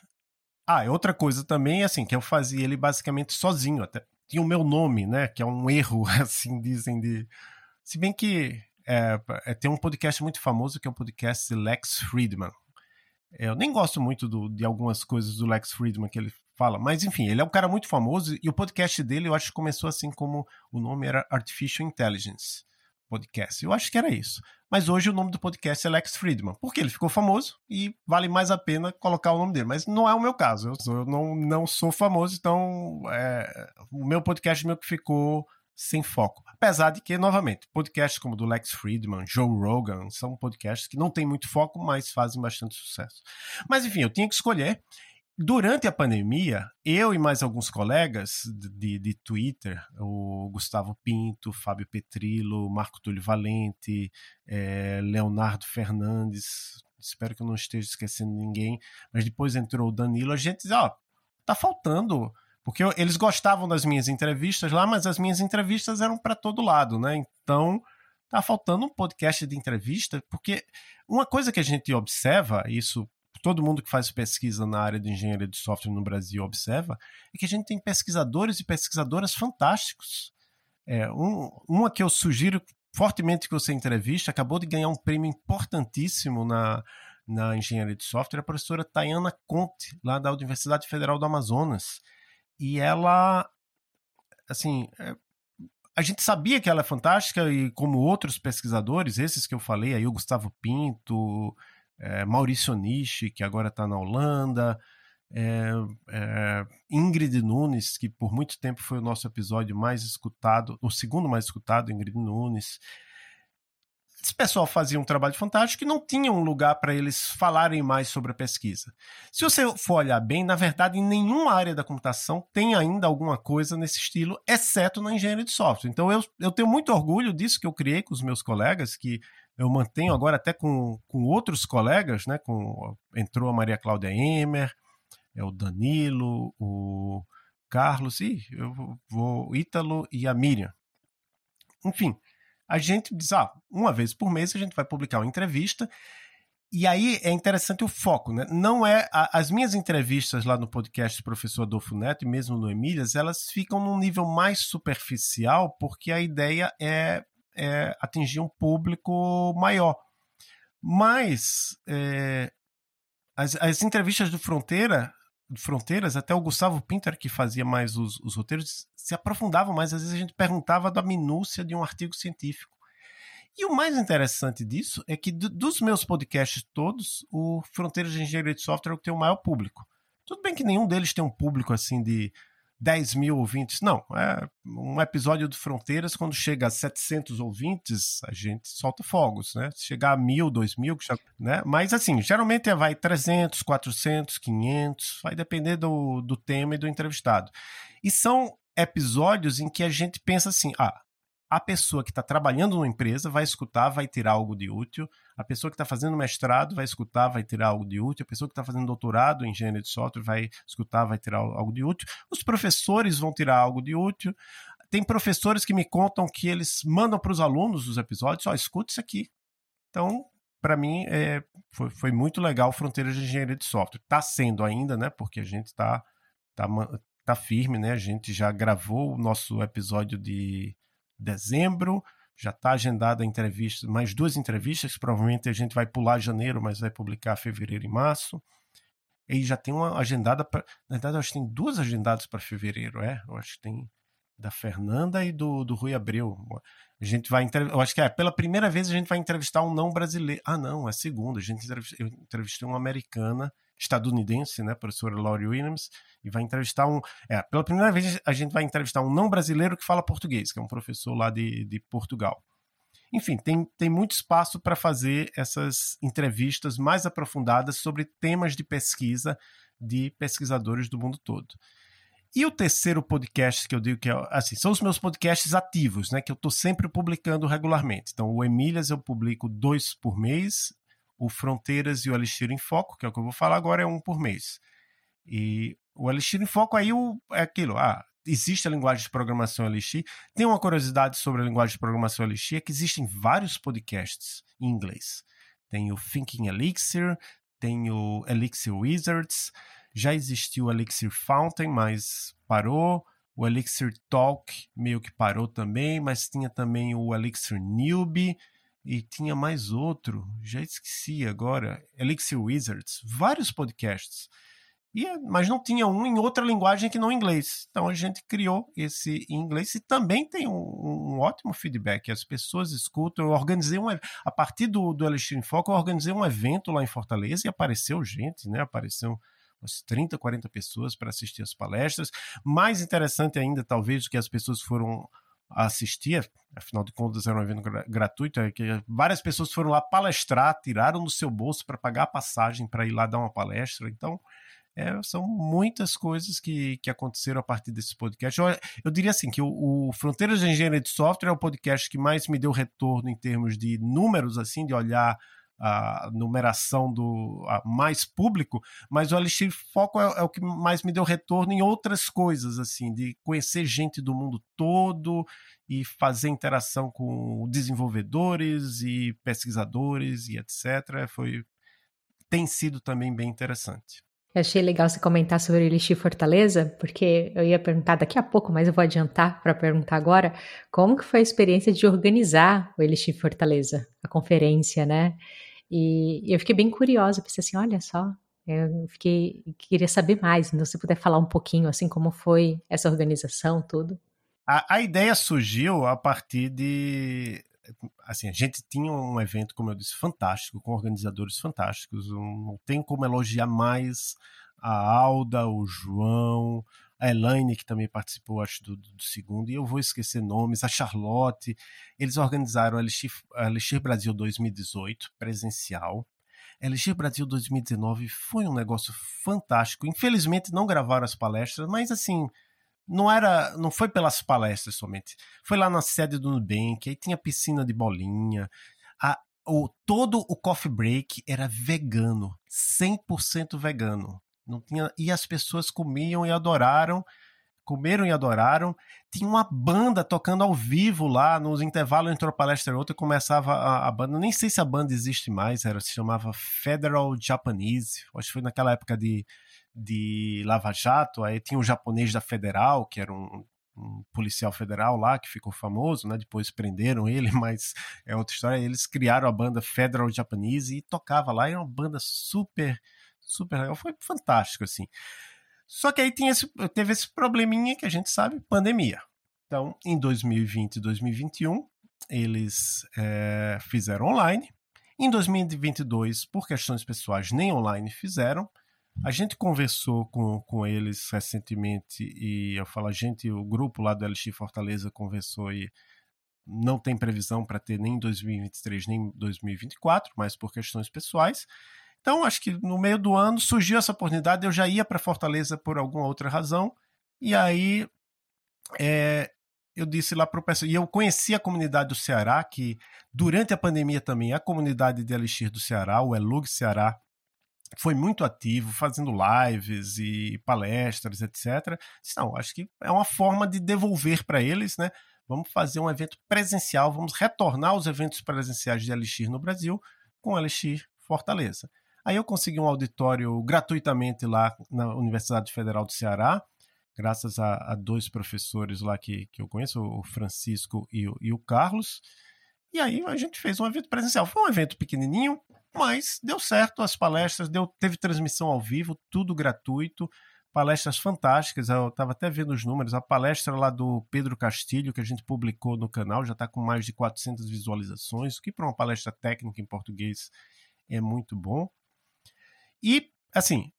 Ah, outra coisa também, assim, que eu fazia ele basicamente sozinho. Até tinha o meu nome, né? Que é um erro, assim, dizem de. Se bem que é, é, tem um podcast muito famoso que é o podcast de Lex Friedman. Eu nem gosto muito do, de algumas coisas do Lex Friedman que ele fala, mas enfim, ele é um cara muito famoso e o podcast dele eu acho que começou assim como o nome era Artificial Intelligence Podcast. Eu acho que era isso. Mas hoje o nome do podcast é Lex Friedman, porque ele ficou famoso e vale mais a pena colocar o nome dele. Mas não é o meu caso, eu, sou, eu não, não sou famoso, então é, o meu podcast meio que ficou sem foco. Apesar de que, novamente, podcasts como do Lex Friedman, Joe Rogan, são podcasts que não têm muito foco, mas fazem bastante sucesso. Mas enfim, eu tinha que escolher. Durante a pandemia, eu e mais alguns colegas de, de Twitter, o Gustavo Pinto, Fábio Petrillo, Marco Túlio Valente, é, Leonardo Fernandes, espero que eu não esteja esquecendo ninguém, mas depois entrou o Danilo, a gente diz, ó, tá faltando porque eu, eles gostavam das minhas entrevistas lá, mas as minhas entrevistas eram para todo lado, né? Então, tá faltando um podcast de entrevista, porque uma coisa que a gente observa, isso todo mundo que faz pesquisa na área de engenharia de software no Brasil observa, é que a gente tem pesquisadores e pesquisadoras fantásticos. É, um, uma que eu sugiro fortemente que você entrevista, acabou de ganhar um prêmio importantíssimo na, na engenharia de software, a professora Tayana Conte, lá da Universidade Federal do Amazonas e ela, assim, é, a gente sabia que ela é fantástica e como outros pesquisadores, esses que eu falei, aí o Gustavo Pinto, é, Maurício Nishi, que agora está na Holanda, é, é, Ingrid Nunes, que por muito tempo foi o nosso episódio mais escutado, o segundo mais escutado, Ingrid Nunes. Esse pessoal fazia um trabalho fantástico e não tinha um lugar para eles falarem mais sobre a pesquisa. Se você for olhar bem, na verdade, em nenhuma área da computação tem ainda alguma coisa nesse estilo, exceto na engenharia de software. Então eu, eu tenho muito orgulho disso que eu criei com os meus colegas, que eu mantenho agora até com, com outros colegas, né? Com, entrou a Maria Cláudia Emer, é o Danilo, o Carlos, e eu vou, o Ítalo e a Miriam. Enfim, a gente diz, ah, uma vez por mês a gente vai publicar uma entrevista. E aí é interessante o foco, né? Não é a, as minhas entrevistas lá no podcast Professor Adolfo Neto e mesmo no Emílias, elas ficam num nível mais superficial, porque a ideia é, é atingir um público maior. Mas é, as, as entrevistas do Fronteira Fronteiras, até o Gustavo Pinter, que fazia mais os, os roteiros, se aprofundava mais. Às vezes a gente perguntava da minúcia de um artigo científico. E o mais interessante disso é que dos meus podcasts todos, o Fronteiras de Engenharia de Software é o que tem o maior público. Tudo bem que nenhum deles tem um público assim de 10 mil ouvintes. Não, é um episódio do Fronteiras, quando chega a 700 ouvintes, a gente solta fogos, né? Se chegar a mil, dois mil, né? Mas assim, geralmente vai 300, 400, 500, vai depender do, do tema e do entrevistado. E são episódios em que a gente pensa assim, ah, a pessoa que está trabalhando numa empresa vai escutar, vai tirar algo de útil. A pessoa que está fazendo mestrado vai escutar, vai tirar algo de útil. A pessoa que está fazendo doutorado em engenharia de software vai escutar, vai tirar algo de útil. Os professores vão tirar algo de útil. Tem professores que me contam que eles mandam para os alunos os episódios: ó, oh, isso aqui. Então, para mim, é, foi, foi, muito legal Fronteiras de Engenharia de Software. Está sendo ainda, né? Porque a gente está tá, tá firme, né? A gente já gravou o nosso episódio de dezembro. Já está agendada a entrevista, mais duas entrevistas, que provavelmente a gente vai pular janeiro, mas vai publicar fevereiro e março. E já tem uma agendada para. Na verdade, acho que tem duas agendadas para fevereiro, é? Eu acho que tem da Fernanda e do, do Rui Abreu. A gente vai eu acho que é pela primeira vez a gente vai entrevistar um não brasileiro. Ah, não, é a segunda. A gente eu entrevistei uma americana estadunidense, né, professora Laurie Williams, e vai entrevistar um. É, pela primeira vez a gente vai entrevistar um não brasileiro que fala português, que é um professor lá de, de Portugal. Enfim, tem, tem muito espaço para fazer essas entrevistas mais aprofundadas sobre temas de pesquisa de pesquisadores do mundo todo. E o terceiro podcast que eu digo que é, assim, são os meus podcasts ativos, né, que eu estou sempre publicando regularmente. Então, o Emílias eu publico dois por mês o Fronteiras e o Elixir em Foco, que é o que eu vou falar agora, é um por mês. E o Elixir em Foco aí é aquilo, ah, existe a linguagem de programação Elixir. Tem uma curiosidade sobre a linguagem de programação Elixir, é que existem vários podcasts em inglês. Tem o Thinking Elixir, tem o Elixir Wizards, já existiu o Elixir Fountain, mas parou. O Elixir Talk meio que parou também, mas tinha também o Elixir Newbie e tinha mais outro, já esqueci agora, Elixir Wizards, vários podcasts. E, mas não tinha um em outra linguagem que não inglês. Então a gente criou esse em inglês e também tem um, um ótimo feedback. As pessoas escutam. Eu organizei um a partir do, do Elixir em Foco, eu organizei um evento lá em Fortaleza e apareceu gente, né? Apareceu umas 30, 40 pessoas para assistir as palestras. Mais interessante ainda, talvez, do que as pessoas foram assistir, afinal de contas era um evento gratuito, é que várias pessoas foram lá palestrar, tiraram do seu bolso para pagar a passagem para ir lá dar uma palestra. Então, é, são muitas coisas que, que aconteceram a partir desse podcast. Eu, eu diria assim que o, o, Fronteiras de Engenharia de Software é o podcast que mais me deu retorno em termos de números, assim, de olhar a numeração do a mais público, mas o Elixir Foco é, é, o que mais me deu retorno em outras coisas, assim, de conhecer gente do mundo todo e fazer interação com desenvolvedores e pesquisadores e etc. Foi tem sido também bem interessante. Eu achei legal você comentar sobre o Elixir Fortaleza, porque eu ia perguntar daqui a pouco, mas eu vou adiantar para perguntar agora, como que foi a experiência de organizar o Elixir Fortaleza, a conferência, né? E, eu fiquei bem curiosa, pensei assim, olha só, eu fiquei, queria saber mais, então se puder falar um pouquinho, assim, como foi essa organização, tudo. A, a ideia surgiu a partir de assim, a gente tinha um evento, como eu disse, fantástico, com organizadores fantásticos. Não tem como elogiar mais a Alda, o João, a Elaine, que também participou, acho, do, do, segundo, e eu vou esquecer nomes, a Charlotte. Eles organizaram a Elixir, Brasil 2018, presencial. A Elixir Brasil 2019 foi um negócio fantástico. Infelizmente não gravaram as palestras, mas assim, não era, não foi pelas palestras somente. Foi lá na sede do Nubank, aí tinha piscina de bolinha. A, o, todo o coffee break era vegano, 100% vegano. Não tinha, e as pessoas comiam e adoraram, comeram e adoraram. Tinha uma banda tocando ao vivo lá, nos intervalos entre uma palestra e outra, começava a, a, banda. Nem sei se a banda existe mais, era, se chamava Federal Japanese. Acho que foi naquela época de de Lava Jato, aí tinha o japonês da Federal, que era um, um policial federal lá que ficou famoso, né? Depois prenderam ele, mas é outra história. Eles criaram a banda Federal Japanese e tocava lá, era uma banda super, super legal. Foi fantástico, assim. Só que aí esse, teve esse probleminha que a gente sabe, pandemia. Então, em 2020 e 2021, eles é, fizeram online. Em 2022, por questões pessoais, nem online fizeram. A gente conversou com, com eles recentemente e eu falo, a gente, o grupo lá do LX Fortaleza conversou e não tem previsão para ter nem 2023 nem 2024, mas por questões pessoais. Então, acho que no meio do ano surgiu essa oportunidade, eu já ia para Fortaleza por alguma outra razão, e aí é, eu disse lá para o pessoal, e eu conheci a comunidade do Ceará, que durante a pandemia também, a comunidade de Elixir do Ceará, o Elug Ceará, foi muito ativo, fazendo lives e palestras, etc. Não, acho que é uma forma de devolver para eles, né? Vamos fazer um evento presencial, vamos retornar os eventos presenciais de Elixir no Brasil com Elixir Fortaleza. Aí eu consegui um auditório gratuitamente lá na Universidade Federal do Ceará, graças a, a dois professores lá que, que eu conheço, o Francisco e o, e o Carlos. E aí a gente fez um evento presencial. Foi um evento pequenininho, mas deu certo as palestras, deu, teve transmissão ao vivo, tudo gratuito, palestras fantásticas. Eu estava até vendo os números. A palestra lá do Pedro Castilho, que a gente publicou no canal, já está com mais de 400 visualizações, o que para uma palestra técnica em português é muito bom. E, assim,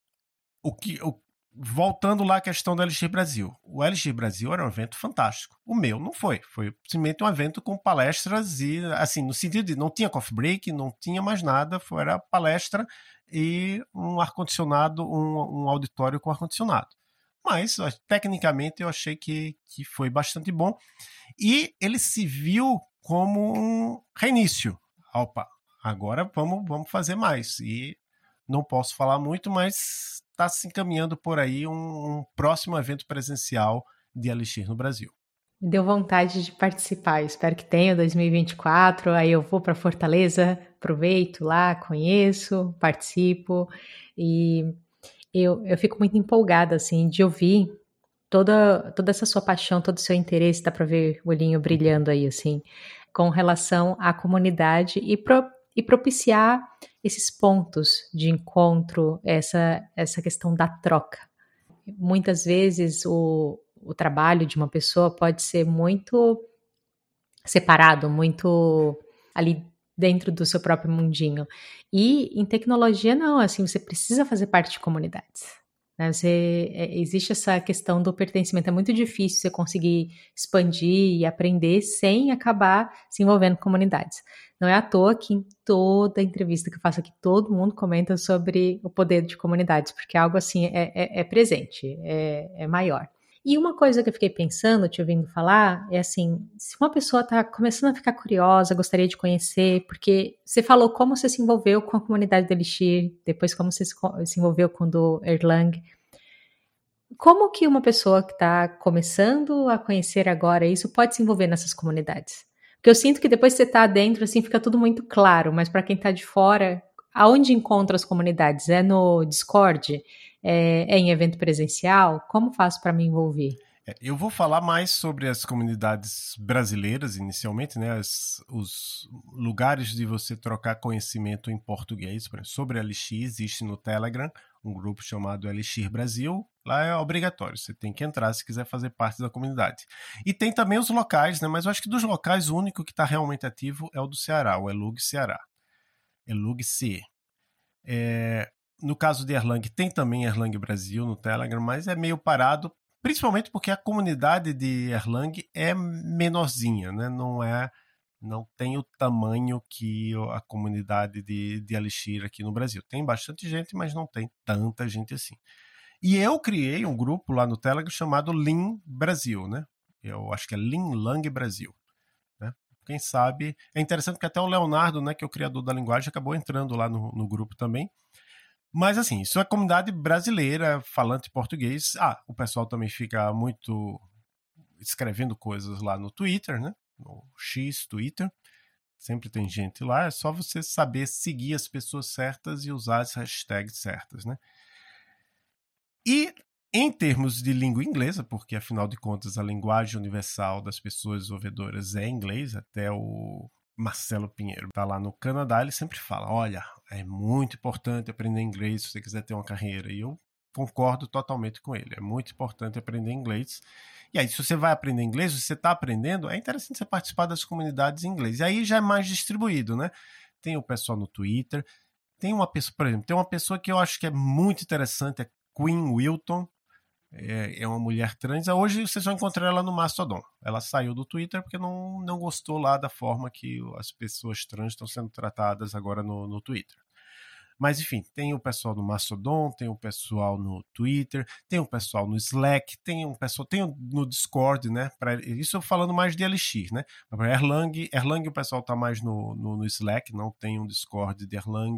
o que, o, voltando lá à questão do LX Brasil. O LX Brasil era um evento fantástico. O meu não foi. Foi simplesmente um evento com palestras e, assim, no sentido de não tinha coffee break, não tinha mais nada, foi era palestra e um ar-condicionado, um, um, auditório com ar-condicionado. Mas, tecnicamente, eu achei que, que foi bastante bom. E ele se viu como um reinício. Opa, agora vamos, vamos fazer mais. E não posso falar muito, mas está se encaminhando por aí um, um, próximo evento presencial de Elixir no Brasil. Deu vontade de participar. espero que tenha 2024. Aí eu vou para Fortaleza, aproveito lá, conheço, participo e eu, eu fico muito empolgada assim de ouvir toda toda essa sua paixão, todo o seu interesse, dá para ver o olhinho brilhando aí assim, com relação à comunidade e pro, e propiciar esses pontos de encontro, essa essa questão da troca. Muitas vezes o, o trabalho de uma pessoa pode ser muito separado, muito ali dentro do seu próprio mundinho. E em tecnologia não, assim, você precisa fazer parte de comunidades. Né? Você, é, existe essa questão do pertencimento, é muito difícil você conseguir expandir e aprender sem acabar se envolvendo em comunidades. Não é à toa que em toda entrevista que eu faço aqui, todo mundo comenta sobre o poder de comunidades, porque algo assim é, é, é presente, é, é maior. E uma coisa que eu fiquei pensando, te ouvindo falar, é assim: se uma pessoa está começando a ficar curiosa, gostaria de conhecer, porque você falou como você se envolveu com a comunidade do Elixir, depois como você se envolveu com o do Erlang. Como que uma pessoa que está começando a conhecer agora isso pode se envolver nessas comunidades? Porque eu sinto que depois que você está dentro, assim, fica tudo muito claro, mas para quem está de fora, aonde encontra as comunidades? É no Discord? É, é em evento presencial? Como faço para me envolver? É, eu vou falar mais sobre as comunidades brasileiras inicialmente, né? As, os lugares de você trocar conhecimento em português. Sobre LX existe no Telegram um grupo chamado Elixir Brasil. Lá é obrigatório, você tem que entrar se quiser fazer parte da comunidade. E tem também os locais, né? Mas eu acho que dos locais o único que está realmente ativo é o do Ceará, o Elug Ceará. Elug C. É, no caso de Erlang, tem também Erlang Brasil no Telegram, mas é meio parado, principalmente porque a comunidade de Erlang é menorzinha, né? Não é não tem o tamanho que a comunidade de, de Elixir aqui no Brasil. Tem bastante gente, mas não tem tanta gente assim. E eu criei um grupo lá no Telegram chamado Lean Brasil, né? Eu acho que é Lean Lang Brasil. Né? Quem sabe. É interessante que até o Leonardo, né, que é o criador da linguagem, acabou entrando lá no, no grupo também. Mas assim, isso é comunidade brasileira, falante português. Ah, o pessoal também fica muito escrevendo coisas lá no Twitter, né? No X Twitter. Sempre tem gente lá, é só você saber seguir as pessoas certas e usar as hashtags certas, né? E em termos de língua inglesa, porque afinal de contas a linguagem universal das pessoas ouvidoras é inglês, até o Marcelo Pinheiro está lá no Canadá, ele sempre fala: olha, é muito importante aprender inglês se você quiser ter uma carreira. E eu concordo totalmente com ele. É muito importante aprender inglês. E aí, se você vai aprender inglês, se você está aprendendo, é interessante você participar das comunidades em inglês. E aí já é mais distribuído, né? Tem o pessoal no Twitter, tem uma pessoa, por exemplo, tem uma pessoa que eu acho que é muito interessante, é Queen Wilton é, é uma mulher trans. Hoje vocês vão encontrar ela no Mastodon. Ela saiu do Twitter porque não, não gostou lá da forma que as pessoas trans estão sendo tratadas agora no, no Twitter. Mas enfim, tem o pessoal no Mastodon, tem o pessoal no Twitter, tem o pessoal no Slack, tem um pessoal, tem no Discord, né? Pra, isso eu falando mais de Elixir, né? Para Erlang, Erlang o pessoal tá mais no, no, no, Slack, não tem um Discord de Erlang.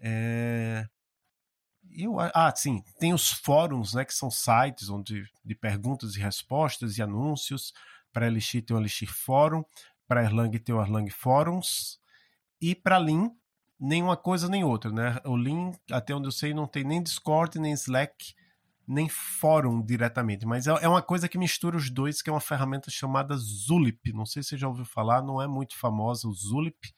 É, eu, ah, sim, tem os fóruns, né, que são sites onde de perguntas e respostas e anúncios. Para Elixir tem o Elixir Fórum, para Erlang tem o Erlang Forums e para Lean nem uma coisa nem outra, né? O Lean, até onde eu sei, não tem nem Discord, nem Slack, nem fórum diretamente, mas é, é uma coisa que mistura os dois, que é uma ferramenta chamada Zulip. Não sei se você já ouviu falar, não é muito famosa o Zulip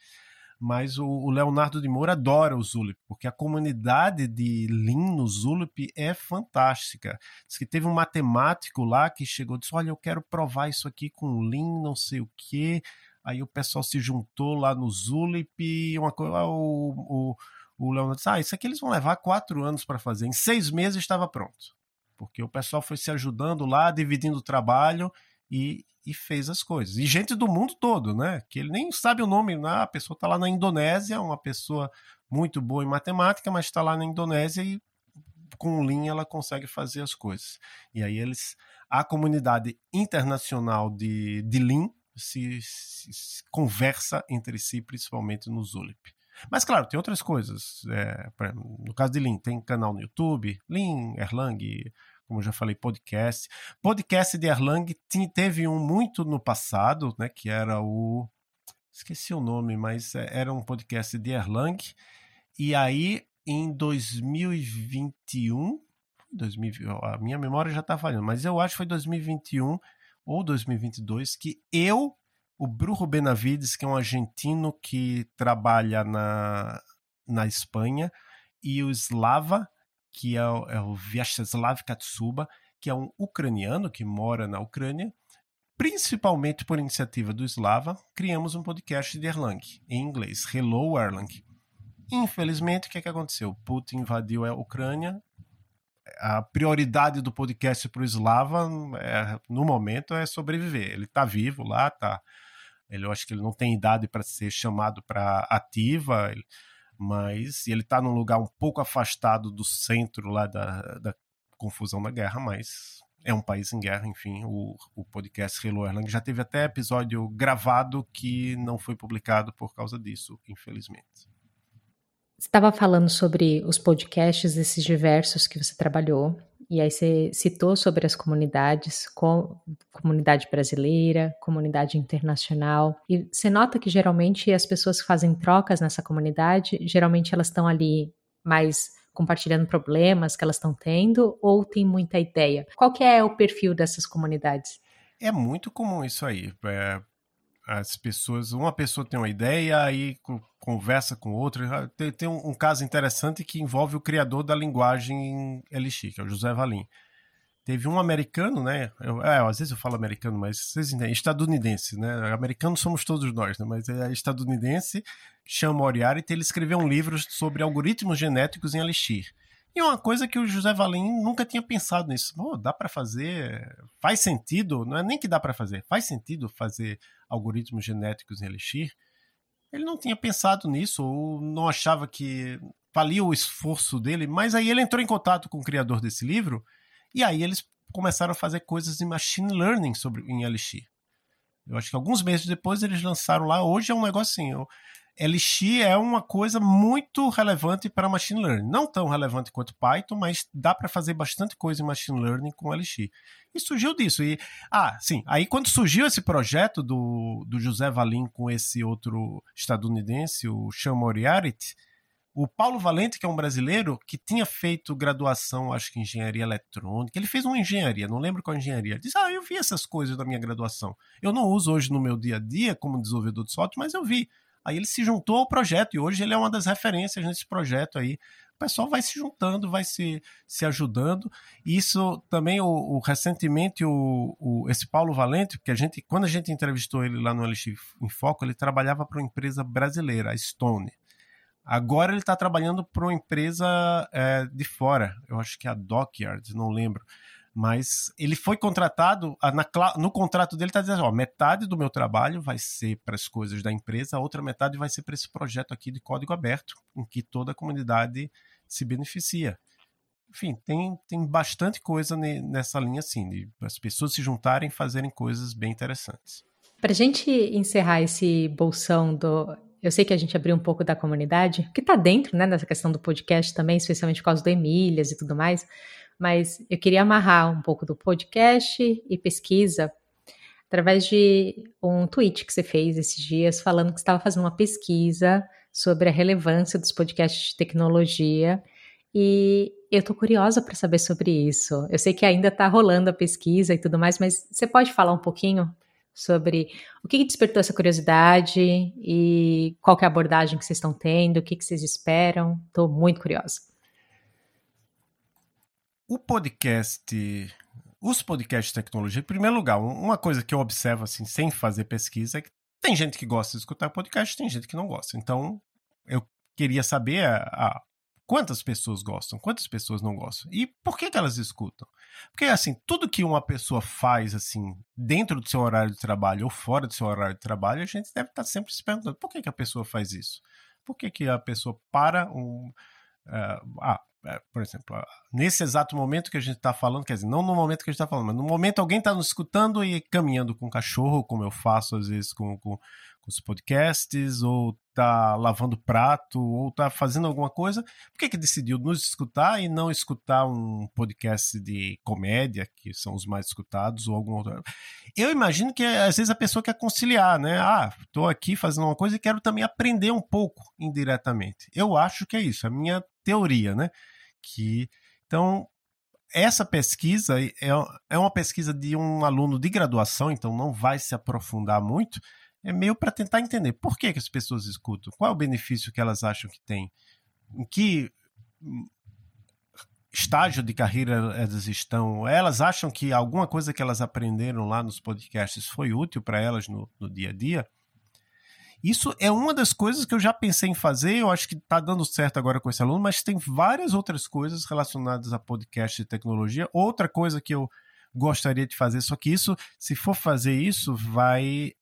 mas o, Leonardo de Moura adora o Zulip, porque a comunidade de Lean no Zulip é fantástica. Diz que teve um matemático lá que chegou e disse: Olha, eu quero provar isso aqui com Lean, não sei o quê. Aí o pessoal se juntou lá no Zulip uma coisa. O, o, o Leonardo disse: Ah, isso aqui eles vão levar quatro anos para fazer. Em seis meses estava pronto. Porque o pessoal foi se ajudando lá, dividindo o trabalho e, e fez as coisas. E gente do mundo todo, né? Que ele nem sabe o nome, né? a pessoa está lá na Indonésia, uma pessoa muito boa em matemática, mas está lá na Indonésia e com Lean ela consegue fazer as coisas. E aí eles, a comunidade internacional de, de Lean se, se, se conversa entre si, principalmente no Zulip. Mas claro, tem outras coisas. É, no caso de Lean, tem canal no YouTube, Lean, Erlang, como eu já falei, podcast. Podcast de Erlang teve um muito no passado, né, que era o esqueci o nome, mas é, era um podcast de Erlang. E aí em 2021, 2000, a minha memória já está falhando, mas eu acho que foi 2021 ou 2022 que eu, o Bruno Benavides, que é um argentino que trabalha na, na Espanha, e o Slava, que é o, é o Vyacheslav Katsuba, que é um ucraniano que mora na Ucrânia, principalmente por iniciativa do Slava, criamos um podcast de Erlang, em inglês, Hello Erlang. Infelizmente, o que, é que aconteceu? Putin invadiu a Ucrânia. A prioridade do podcast para o Slava, é, no momento, é sobreviver. Ele está vivo lá, tá. Ele, eu acho que ele não tem idade para ser chamado para ativa, mas ele está num lugar um pouco afastado do centro lá da, da confusão da guerra, mas é um país em guerra, enfim, o, o podcast Hello Erlang já teve até episódio gravado que não foi publicado por causa disso, infelizmente. Estava falando sobre os podcasts, esses diversos que você trabalhou, e aí você citou sobre as comunidades, com, comunidade brasileira, comunidade internacional, e você nota que geralmente as pessoas que fazem trocas nessa comunidade, geralmente elas estão ali mais compartilhando problemas que elas estão tendo, ou tem muita ideia? Qual que é o perfil dessas comunidades? É muito comum isso aí. É, as pessoas, uma pessoa tem uma ideia, aí conversa com outra. Ah, tem, tem um, um, caso interessante que envolve o criador da linguagem Elixir, que é o José Valim. Teve um americano, né? Eu, é, às vezes eu falo americano, mas vocês entendem, estadunidense, né? Americanos somos todos nós, né? Mas é estadunidense, chama Moriarty, ele escreveu um livro sobre algoritmos genéticos em Elixir. E uma coisa que o José Valim nunca tinha pensado nisso. Oh, dá para fazer, faz sentido, não é nem que dá para fazer, faz sentido fazer algoritmos genéticos em Elixir. Ele não tinha pensado nisso ou não achava que valia o esforço dele, mas aí ele entrou em contato com o criador desse livro e aí eles começaram a fazer coisas de machine learning sobre em Elixir. Eu acho que alguns meses depois eles lançaram lá, hoje é um negocinho. Elixir é uma coisa muito relevante para machine learning. Não tão relevante quanto Python, mas dá para fazer bastante coisa em machine learning com Elixir. E surgiu disso. E, ah, sim. Aí quando surgiu esse projeto do, do José Valim com esse outro estadunidense, o Sean Moriarty, o Paulo Valente, que é um brasileiro, que tinha feito graduação, acho que em engenharia eletrônica, ele fez uma engenharia, não lembro qual engenharia. Diz: Ah, eu vi essas coisas da minha graduação. Eu não uso hoje no meu dia a dia como desenvolvedor de software, mas eu vi. Aí ele se juntou ao projeto e hoje ele é uma das referências nesse projeto aí. O pessoal vai se juntando, vai se, se ajudando. Isso também, o, o recentemente, o, o, esse Paulo Valente, porque a gente, quando a gente entrevistou ele lá no LX em Foco, ele trabalhava para uma empresa brasileira, a Stone. Agora ele está trabalhando para uma empresa é, de fora, eu acho que é a Dockyard, não lembro. Mas ele foi contratado, na, no contrato dele está dizendo: ó, metade do meu trabalho vai ser para as coisas da empresa, a outra metade vai ser para esse projeto aqui de código aberto, em que toda a comunidade se beneficia. Enfim, tem, tem bastante coisa nessa linha assim, de as pessoas se juntarem e fazerem coisas bem interessantes. Para a gente encerrar esse bolsão do. Eu sei que a gente abriu um pouco da comunidade, que está dentro né, dessa questão do podcast também, especialmente por causa do Emílias e tudo mais mas eu queria amarrar um pouco do podcast e pesquisa através de um tweet que você fez esses dias falando que estava fazendo uma pesquisa sobre a relevância dos podcasts de tecnologia e eu estou curiosa para saber sobre isso. Eu sei que ainda está rolando a pesquisa e tudo mais, mas você pode falar um pouquinho sobre o que, despertou essa curiosidade e qual é a abordagem que vocês estão tendo, o que, que vocês esperam? Estou muito curiosa o podcast, os podcasts de tecnologia, em primeiro lugar, uma coisa que eu observo assim, sem fazer pesquisa, é que tem gente que gosta de escutar podcast, tem gente que não gosta. Então, eu queria saber a, quantas pessoas gostam, quantas pessoas não gostam e por que, que elas escutam. Porque assim, tudo que uma pessoa faz assim, dentro do seu horário de trabalho ou fora do seu horário de trabalho, a gente deve estar sempre se perguntando por que, que a pessoa faz isso. Por que, que a pessoa para um. Uh, ah, por exemplo, nesse exato momento que a gente está falando, quer dizer, não no momento que a gente está falando, mas no momento alguém está nos escutando e caminhando com o cachorro, como eu faço às vezes com, com, com os podcasts, ou tá lavando prato, ou tá fazendo alguma coisa, por que, que decidiu nos escutar e não escutar um podcast de comédia, que são os mais escutados, ou algum outro? Eu imagino que às vezes a pessoa quer conciliar, né? Ah, tô aqui fazendo uma coisa e quero também aprender um pouco indiretamente. Eu acho que é isso, a minha teoria, né? Que então essa pesquisa é, é uma pesquisa de um aluno de graduação, então não vai se aprofundar muito. É meio para tentar entender por que, que as pessoas escutam, qual é o benefício que elas acham que tem, em que estágio de carreira elas estão, elas acham que alguma coisa que elas aprenderam lá nos podcasts foi útil para elas no, no dia a dia. Isso é uma das coisas que eu já pensei em fazer, eu acho que está dando certo agora com esse aluno, mas tem várias outras coisas relacionadas a podcast e tecnologia. Outra coisa que eu gostaria de fazer, só que isso, se for fazer isso, vai.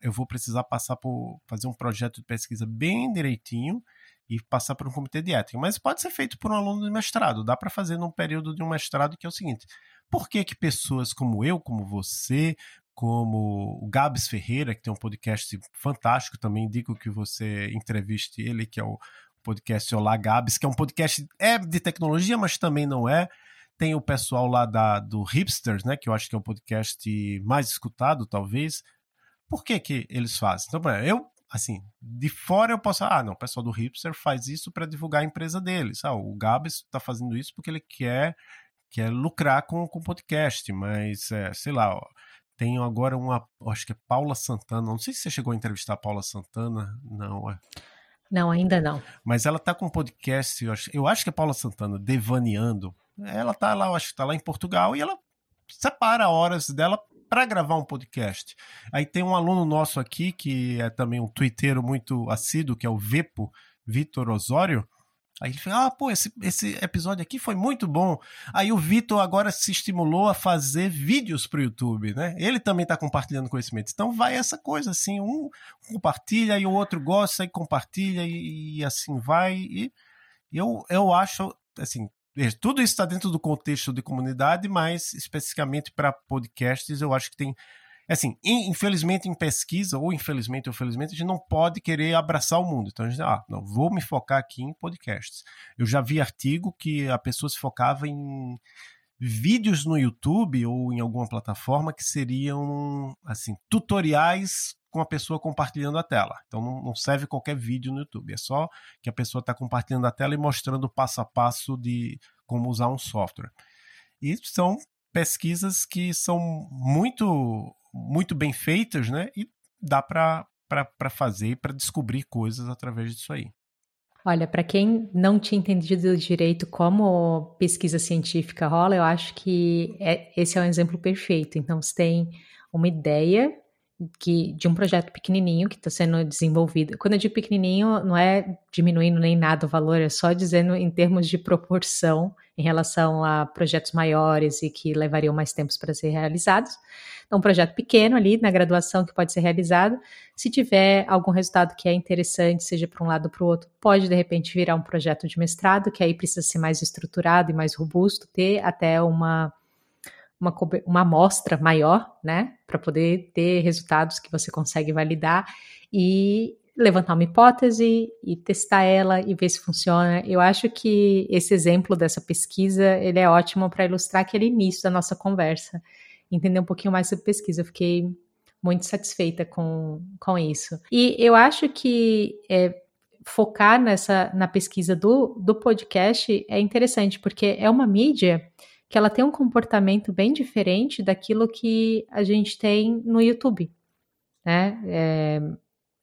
Eu vou precisar passar por fazer um projeto de pesquisa bem direitinho e passar por um comitê de ética. Mas pode ser feito por um aluno de mestrado. Dá para fazer num período de um mestrado que é o seguinte: por que, que pessoas como eu, como você, como o Gabs Ferreira, que tem um podcast fantástico, também indico que você entreviste ele, que é o podcast Olá Gabs, que é um podcast é de tecnologia, mas também não é. Tem o pessoal lá da, do Hipsters, né, que eu acho que é o podcast mais escutado, talvez. Por que que eles fazem? Então, eu, assim, de fora eu posso, ah, não, o pessoal do Hipster faz isso para divulgar a empresa deles. Ah, o Gabs está fazendo isso porque ele quer quer lucrar com o podcast, mas, é, sei lá, ó, tenho agora uma, acho que é Paula Santana. Não sei se você chegou a entrevistar a Paula Santana. Não, é. Não, ainda não. Mas ela tá com um podcast, eu acho, eu acho que é Paula Santana, Devaneando. Ela tá lá, eu acho que tá lá em Portugal e ela separa horas dela para gravar um podcast. Aí tem um aluno nosso aqui, que é também um twitteiro muito assíduo, que é o Vepo, Vitor Osório. Aí ele fala, ah, pô, esse, esse episódio aqui foi muito bom. Aí o Vitor agora se estimulou a fazer vídeos para o YouTube, né? Ele também está compartilhando conhecimento. Então vai essa coisa assim, um compartilha e o outro gosta e compartilha e, e assim vai. E eu, eu acho, assim, tudo isso está dentro do contexto de comunidade, mas especificamente para podcasts, eu acho que tem assim, infelizmente em pesquisa, ou infelizmente ou felizmente, a gente não pode querer abraçar o mundo. Então a gente, ah, não, vou me focar aqui em podcasts. Eu já vi artigo que a pessoa se focava em vídeos no YouTube ou em alguma plataforma que seriam, assim, tutoriais com a pessoa compartilhando a tela. Então não serve qualquer vídeo no YouTube, é só que a pessoa está compartilhando a tela e mostrando passo a passo de como usar um software. E são pesquisas que são muito muito bem feitas, né? E dá para fazer, para descobrir coisas através disso aí. Olha, para quem não tinha entendido direito como pesquisa científica rola, eu acho que é, esse é um exemplo perfeito. Então, você tem uma ideia que, de um projeto pequenininho que está sendo desenvolvido. Quando eu digo pequenininho, não é diminuindo nem nada o valor, é só dizendo em termos de proporção em relação a projetos maiores e que levariam mais tempos para ser realizados. Então, um projeto pequeno ali na graduação que pode ser realizado. Se tiver algum resultado que é interessante, seja para um lado ou para o outro, pode de repente virar um projeto de mestrado, que aí precisa ser mais estruturado e mais robusto, ter até uma uma, uma amostra maior, né, para poder ter resultados que você consegue validar e levantar uma hipótese e testar ela e ver se funciona. Eu acho que esse exemplo dessa pesquisa ele é ótimo para ilustrar aquele início da nossa conversa, entender um pouquinho mais sobre pesquisa. Eu fiquei muito satisfeita com, com isso. E eu acho que é, focar nessa na pesquisa do, do podcast é interessante, porque é uma mídia que ela tem um comportamento bem diferente daquilo que a gente tem no YouTube, né? É,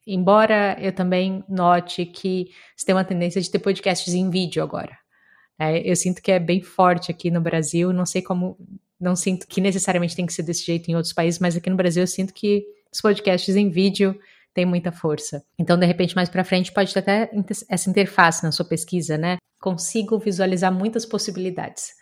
embora eu também note que você tem uma tendência de ter podcasts em vídeo agora. É, eu sinto que é bem forte aqui no Brasil, não sei como, não sinto que necessariamente tem que ser desse jeito em outros países, mas aqui no Brasil eu sinto que os podcasts em vídeo têm muita força. Então, de repente, mais para frente pode ter até essa interface na sua pesquisa, né? Consigo visualizar muitas possibilidades.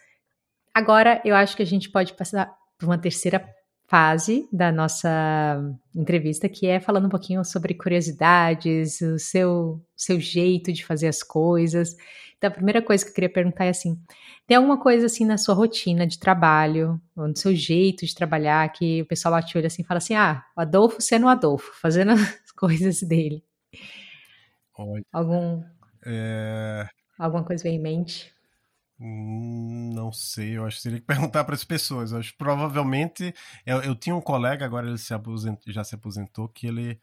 Agora, eu acho que a gente pode passar para uma terceira fase da nossa entrevista, que é falando um pouquinho sobre curiosidades, o seu, seu jeito de fazer as coisas. Então, a primeira coisa que eu queria perguntar é assim: tem alguma coisa assim na sua rotina de trabalho, ou no seu jeito de trabalhar, que o pessoal lá te olha assim e fala assim: ah, o Adolfo sendo o Adolfo, fazendo coisas dele? Olha, Algum, é, alguma coisa veio em mente? Hum, não sei, eu acho que teria que perguntar para as pessoas. Eu acho provavelmente eu, eu tinha um colega, agora ele se aposentou, já se aposentou, que ele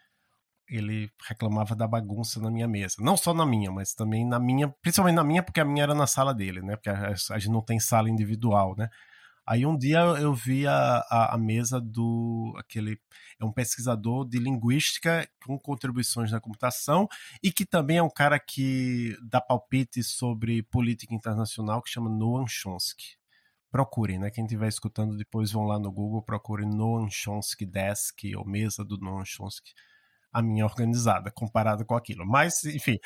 ele reclamava da bagunça na minha mesa. Não só na minha, mas também na minha, principalmente na minha, porque a minha era na sala dele, né? Porque a, a gente não tem sala individual, né? Aí um dia eu vi a, a, a, mesa do aquele é um pesquisador de linguística com contribuições na computação e que também é um cara que dá palpite sobre política internacional que chama Noam Chomsky. Procurem, né? Quem estiver escutando depois vão lá no Google, procurem Noam Chomsky Desk ou mesa do Noam Chomsky a minha organizada comparada com aquilo. Mas, enfim,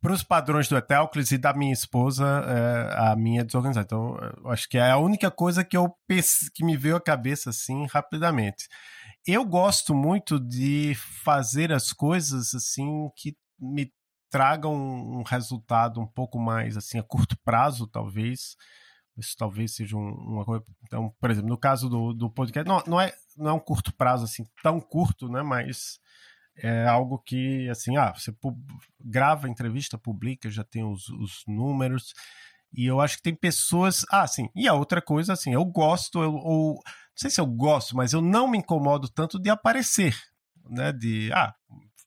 para os padrões do Etelcles e da minha esposa, é, a minha é desorganizada. Então, acho que é a única coisa que eu pense, que me veio à cabeça assim rapidamente. Eu gosto muito de fazer as coisas assim que me tragam um resultado um pouco mais assim a curto prazo, talvez. Isso talvez seja uma coisa. Então, por exemplo, no caso do, do podcast, não, não, é, não é um curto prazo assim tão curto, né? Mas é algo que, assim, ah, você grava entrevista, publica, já tem os, os números, e eu acho que tem pessoas. Ah, sim. E a outra coisa, assim, eu gosto, eu, ou. Não sei se eu gosto, mas eu não me incomodo tanto de aparecer, né? De. Ah,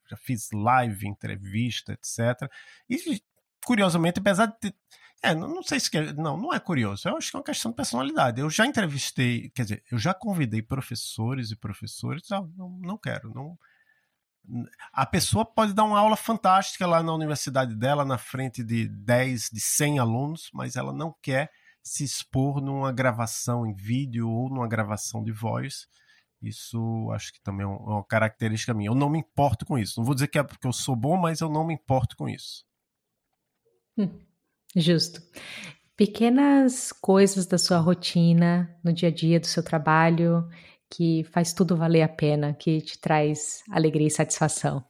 já fiz live, entrevista, etc. E, curiosamente, apesar de. É, não, sei se. Não, não é curioso. Eu acho que é uma questão de personalidade. Eu já entrevistei, quer dizer, eu já convidei professores e professores. Não, não, não quero, não a pessoa pode dar uma aula fantástica lá na universidade dela, na frente de 10, de 100 alunos, mas ela não quer se expor numa gravação em vídeo ou numa gravação de voz. Isso acho que também é, é uma característica minha. Eu não me importo com isso. Não vou dizer que é porque eu sou bom, mas eu não me importo com isso. Hum, justo. Pequenas coisas da sua rotina, no dia a dia do seu trabalho, que faz tudo valer a pena, que te traz alegria e satisfação?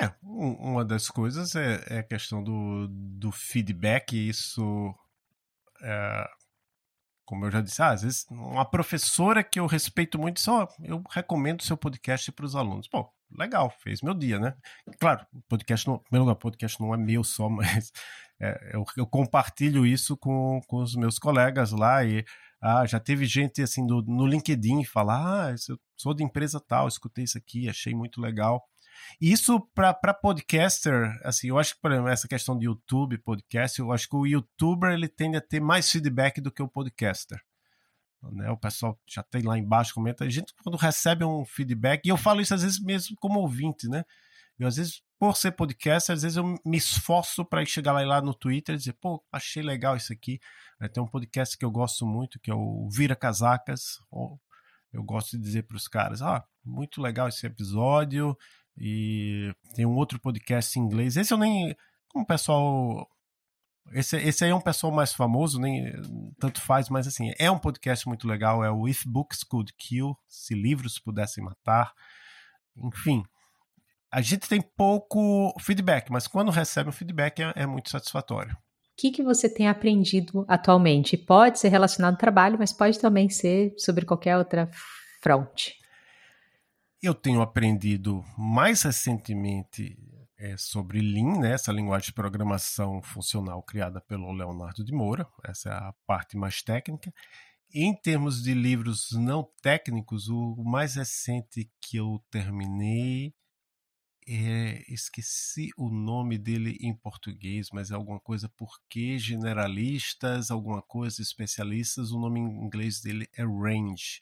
É, uma das coisas é, é a questão do, do feedback, isso é, como eu já disse, ah, às vezes uma professora que eu respeito muito, só eu recomendo seu podcast para os alunos. Pô, legal, fez meu dia, né? Claro, podcast não, meu lugar, podcast não é meu só, mas é, eu, eu, compartilho isso com, com os meus colegas lá e ah, já teve gente assim no, no LinkedIn falar: ah, eu sou de empresa tal, escutei isso aqui, achei muito legal. E isso para podcaster, assim, eu acho que, por exemplo, essa questão de YouTube, podcast, eu acho que o youtuber ele tende a ter mais feedback do que o podcaster. Né? O pessoal já tem lá embaixo, comenta. A gente, quando recebe um feedback, e eu falo isso às vezes mesmo como ouvinte, né? Eu, às vezes, por ser podcaster, às vezes eu me esforço para chegar lá, lá no Twitter e dizer, pô, achei legal isso aqui. É, tem um podcast que eu gosto muito, que é o Vira Casacas. Eu gosto de dizer para os caras: ah, muito legal esse episódio. E tem um outro podcast em inglês. Esse eu nem. Como o pessoal. Esse, esse aí é um pessoal mais famoso, nem tanto faz, mas assim, é um podcast muito legal. É o If Books Could Kill Se Livros Pudessem Matar. Enfim, a gente tem pouco feedback, mas quando recebe o feedback é, é muito satisfatório que, que você tem aprendido atualmente? Pode ser relacionado ao trabalho, mas pode também ser sobre qualquer outra fronte. Eu tenho aprendido mais recentemente é, sobre Lean, né, essa linguagem de programação funcional criada pelo Leonardo de Moura, essa é a parte mais técnica. Em termos de livros não técnicos, o mais recente que eu terminei é, esqueci o nome dele em português, mas é alguma coisa porque generalistas, alguma coisa especialistas. O nome em inglês dele é Range.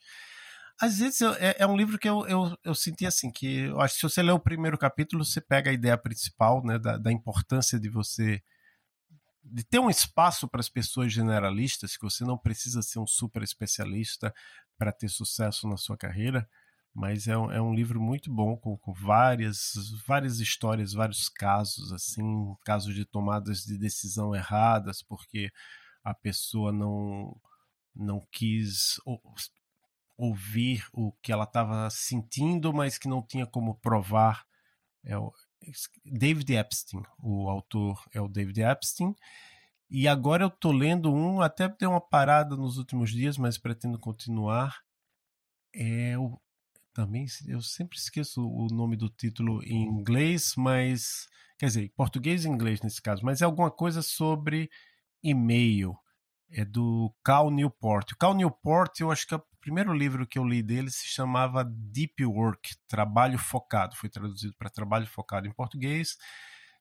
Às vezes eu, é, é, um livro que eu, eu, eu senti assim, que eu acho que se você ler o primeiro capítulo, você pega a ideia principal né, da, da importância de você de ter um espaço para as pessoas generalistas, que você não precisa ser um super especialista para ter sucesso na sua carreira mas é um, é um livro muito bom com, com, várias várias histórias vários casos assim casos de tomadas de decisão erradas porque a pessoa não não quis ouvir o que ela estava sentindo mas que não tinha como provar. É o David Epstein o autor é o David Epstein. E agora eu tô lendo um até dei uma parada nos últimos dias mas pretendo continuar. É o também, eu sempre esqueço o nome do título em inglês, mas. Quer dizer, português e inglês nesse caso, mas é alguma coisa sobre e-mail. É do Cal Newport. O Cal Newport, eu acho que é o primeiro livro que eu li dele se chamava Deep Work Trabalho Focado. Foi traduzido para Trabalho Focado em português.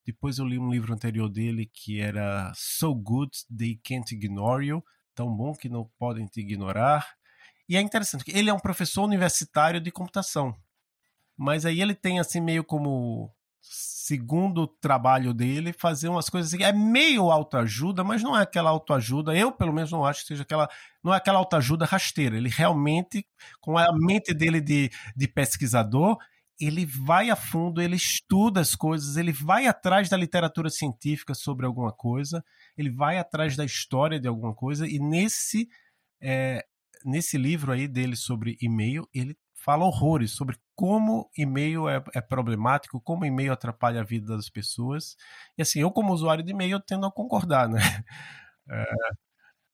Depois eu li um livro anterior dele que era So Good They Can't Ignore You Tão bom que não podem te ignorar. E é interessante, que ele é um professor universitário de computação. Mas aí ele tem assim meio como segundo trabalho dele fazer umas coisas assim, é meio autoajuda, mas não é aquela autoajuda, eu pelo menos não acho que seja aquela, não é aquela autoajuda rasteira, ele realmente, com a mente dele de, de pesquisador, ele vai a fundo, ele estuda as coisas, ele vai atrás da literatura científica sobre alguma coisa, ele vai atrás da história de alguma coisa, e nesse, é, nesse livro aí dele sobre e-mail, ele fala horrores sobre como e-mail é, é problemático, como e-mail atrapalha a vida das pessoas. E assim, eu como usuário de e-mail tendo a concordar, né? É,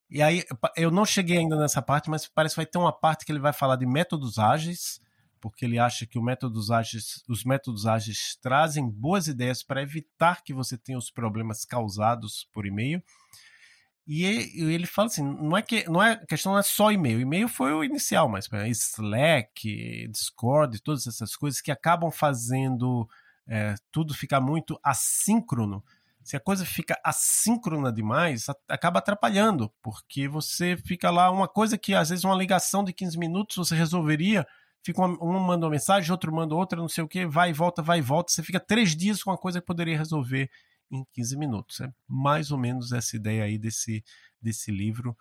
e aí, eu não cheguei ainda nessa parte, mas parece que vai ter uma parte que ele vai falar de métodos ágeis, porque ele acha que métodos ágeis, os métodos ágeis trazem boas ideias para evitar que você tenha os problemas causados por e-mail. E ele fala assim, não é que não é a questão não é só e-mail. E-mail foi o inicial, mas Slack, Discord, todas essas coisas que acabam fazendo é, tudo ficar muito assíncrono. Se a coisa fica assíncrona demais, acaba atrapalhando, porque você fica lá uma coisa que às vezes uma ligação de 15 minutos você resolveria, fica uma, um manda uma mensagem, outro manda outra, não sei o que, vai e volta, vai e volta, você fica três dias com uma coisa que poderia resolver em 15 minutos. É mais ou menos essa ideia aí desse, desse livro.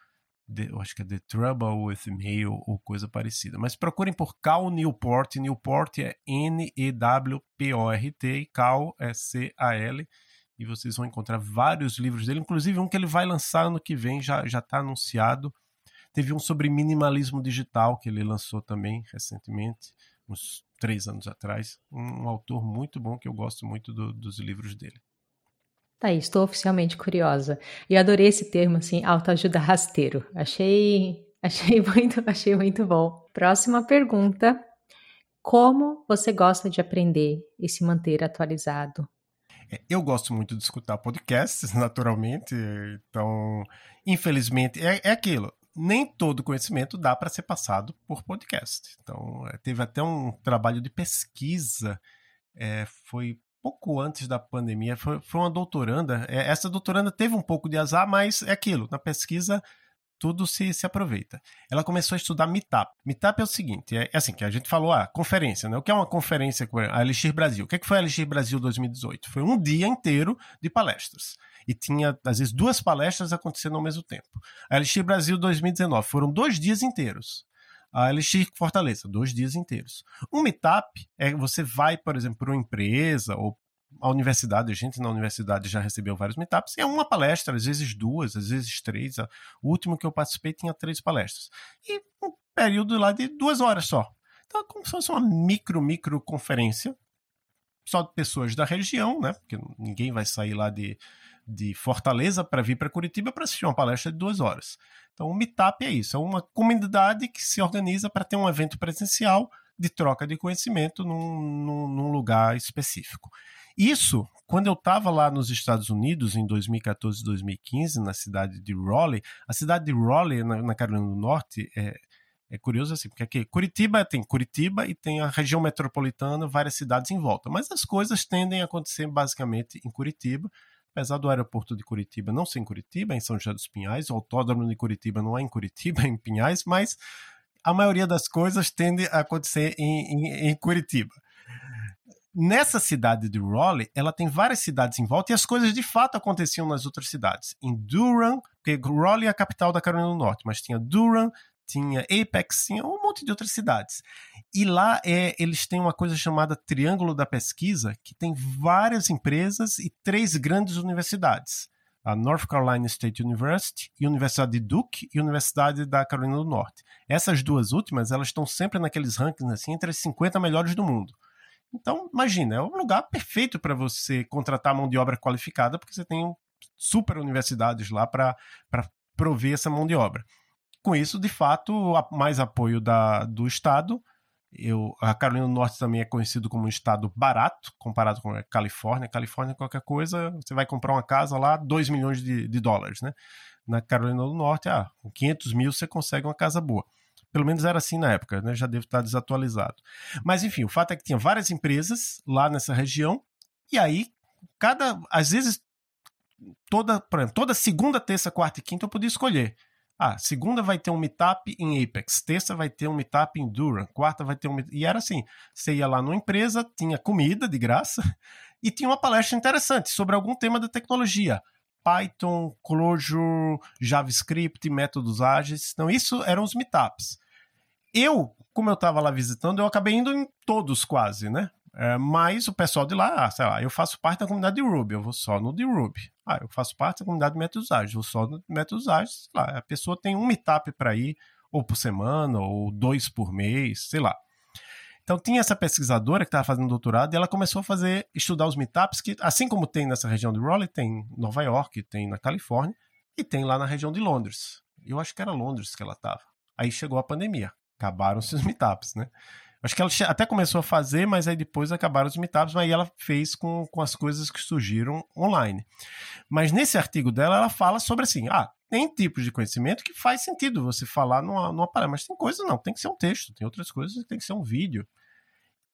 De, eu acho que é The Trouble with Mail ou coisa parecida. Mas procurem por Cal Newport. Newport é N-E-W-P-O-R-T e Cal é C-A-L. E vocês vão encontrar vários livros dele, inclusive um que ele vai lançar ano que vem, já está anunciado. Teve um sobre minimalismo digital que ele lançou também recentemente, uns três anos atrás. Um, um autor muito bom que eu gosto muito do, dos livros dele. Tá estou oficialmente curiosa. E adorei esse termo, assim, autoajuda rasteiro. Achei, achei muito, achei muito bom. Próxima pergunta. Como você gosta de aprender e se manter atualizado? É, eu gosto muito de escutar podcasts, naturalmente. Então, infelizmente, é, é aquilo. Nem todo conhecimento dá para ser passado por podcast. Então, é, teve até um trabalho de pesquisa, é, foi pouco antes da pandemia, foi, foi uma doutoranda. É, essa doutoranda teve um pouco de azar, mas é aquilo, na pesquisa tudo se, se aproveita. Ela começou a estudar Meetup. Meetup é o seguinte, é, é assim, que a gente falou, a ah, conferência, né? O que é uma conferência com a Elixir Brasil? O que, é que foi a Elixir Brasil 2018? Foi um dia inteiro de palestras. E tinha, às vezes, duas palestras acontecendo ao mesmo tempo. A Elixir Brasil 2019 foram dois dias inteiros a Elixir Fortaleza, dois dias inteiros. Um meetup é você vai, por exemplo, para uma empresa ou a universidade, a gente na universidade já recebeu vários meetups, é uma palestra, às vezes duas, às vezes três. O último que eu participei tinha três palestras. E um período lá de duas horas só. Então é como se fosse uma micro, micro conferência, só de pessoas da região, né? Porque ninguém vai sair lá de, de Fortaleza para vir para Curitiba para assistir uma palestra de duas horas. Então, o Meetup é isso: é uma comunidade que se organiza para ter um evento presencial de troca de conhecimento num, num, num lugar específico. Isso, quando eu estava lá nos Estados Unidos em 2014 2015, na cidade de Raleigh, a cidade de Raleigh, na, na Carolina do Norte, é, é curioso assim, porque aqui Curitiba tem Curitiba e tem a região metropolitana, várias cidades em volta, mas as coisas tendem a acontecer basicamente em Curitiba apesar do aeroporto de Curitiba não ser em Curitiba, é em São José dos Pinhais, o autódromo de Curitiba não é em Curitiba, é em Pinhais, mas a maioria das coisas tende a acontecer em, em, em Curitiba. Nessa cidade de Raleigh, ela tem várias cidades em volta e as coisas de fato aconteciam nas outras cidades. Em Durham, porque Raleigh é a capital da Carolina do Norte, mas tinha Durham, tinha Apex, tinha um monte de outras cidades. E lá é, eles têm uma coisa chamada Triângulo da Pesquisa, que tem várias empresas e três grandes universidades. A North Carolina State University, a Universidade de Duke e a Universidade da Carolina do Norte. Essas duas últimas, elas estão sempre naqueles rankings assim, entre as 50 melhores do mundo. Então, imagina, é um lugar perfeito para você contratar mão de obra qualificada, porque você tem super universidades lá para prover essa mão de obra. Com isso, de fato, mais apoio da, do Estado Eu, a Carolina do Norte também é conhecido como um estado barato, comparado com a Califórnia. Califórnia, qualquer coisa, você vai comprar uma casa lá, 2 milhões de, de dólares, né? Na Carolina do Norte, ah, com 500 mil você consegue uma casa boa. Pelo menos era assim na época, né? Já deve estar desatualizado. Mas enfim, o fato é que tinha várias empresas lá nessa região, e aí, cada. Às vezes, toda, por exemplo, toda segunda, terça, quarta e quinta eu podia escolher. Ah, segunda vai ter um meetup em Apex, terça vai ter um meetup em Durham, quarta vai ter um. E era assim: você ia lá numa empresa, tinha comida de graça e tinha uma palestra interessante sobre algum tema da tecnologia. Python, Clojure, JavaScript, métodos ágeis. Então, isso eram os meetups. Eu, como eu estava lá visitando, eu acabei indo em todos quase, né? É, mas o pessoal de lá, ah, sei lá, eu faço parte da comunidade de Ruby, eu vou só no de Ruby. Ah, eu faço parte da comunidade de métodos ágeis, vou só no métodos ágeis. Sei lá, a pessoa tem um meetup para ir, ou por semana, ou dois por mês, sei lá. Então tinha essa pesquisadora que estava fazendo doutorado e ela começou a fazer estudar os meetups que, assim como tem nessa região de Raleigh, tem em Nova York, tem na Califórnia e tem lá na região de Londres. Eu acho que era Londres que ela estava. Aí chegou a pandemia, acabaram-se os meetups, né? Acho que ela até começou a fazer, mas aí depois acabaram os meetups, mas aí ela fez com, com as coisas que surgiram online. Mas nesse artigo dela, ela fala sobre assim: ah, tem tipos de conhecimento que faz sentido você falar numa, numa parada, mas tem coisas não, tem que ser um texto, tem outras coisas que tem que ser um vídeo.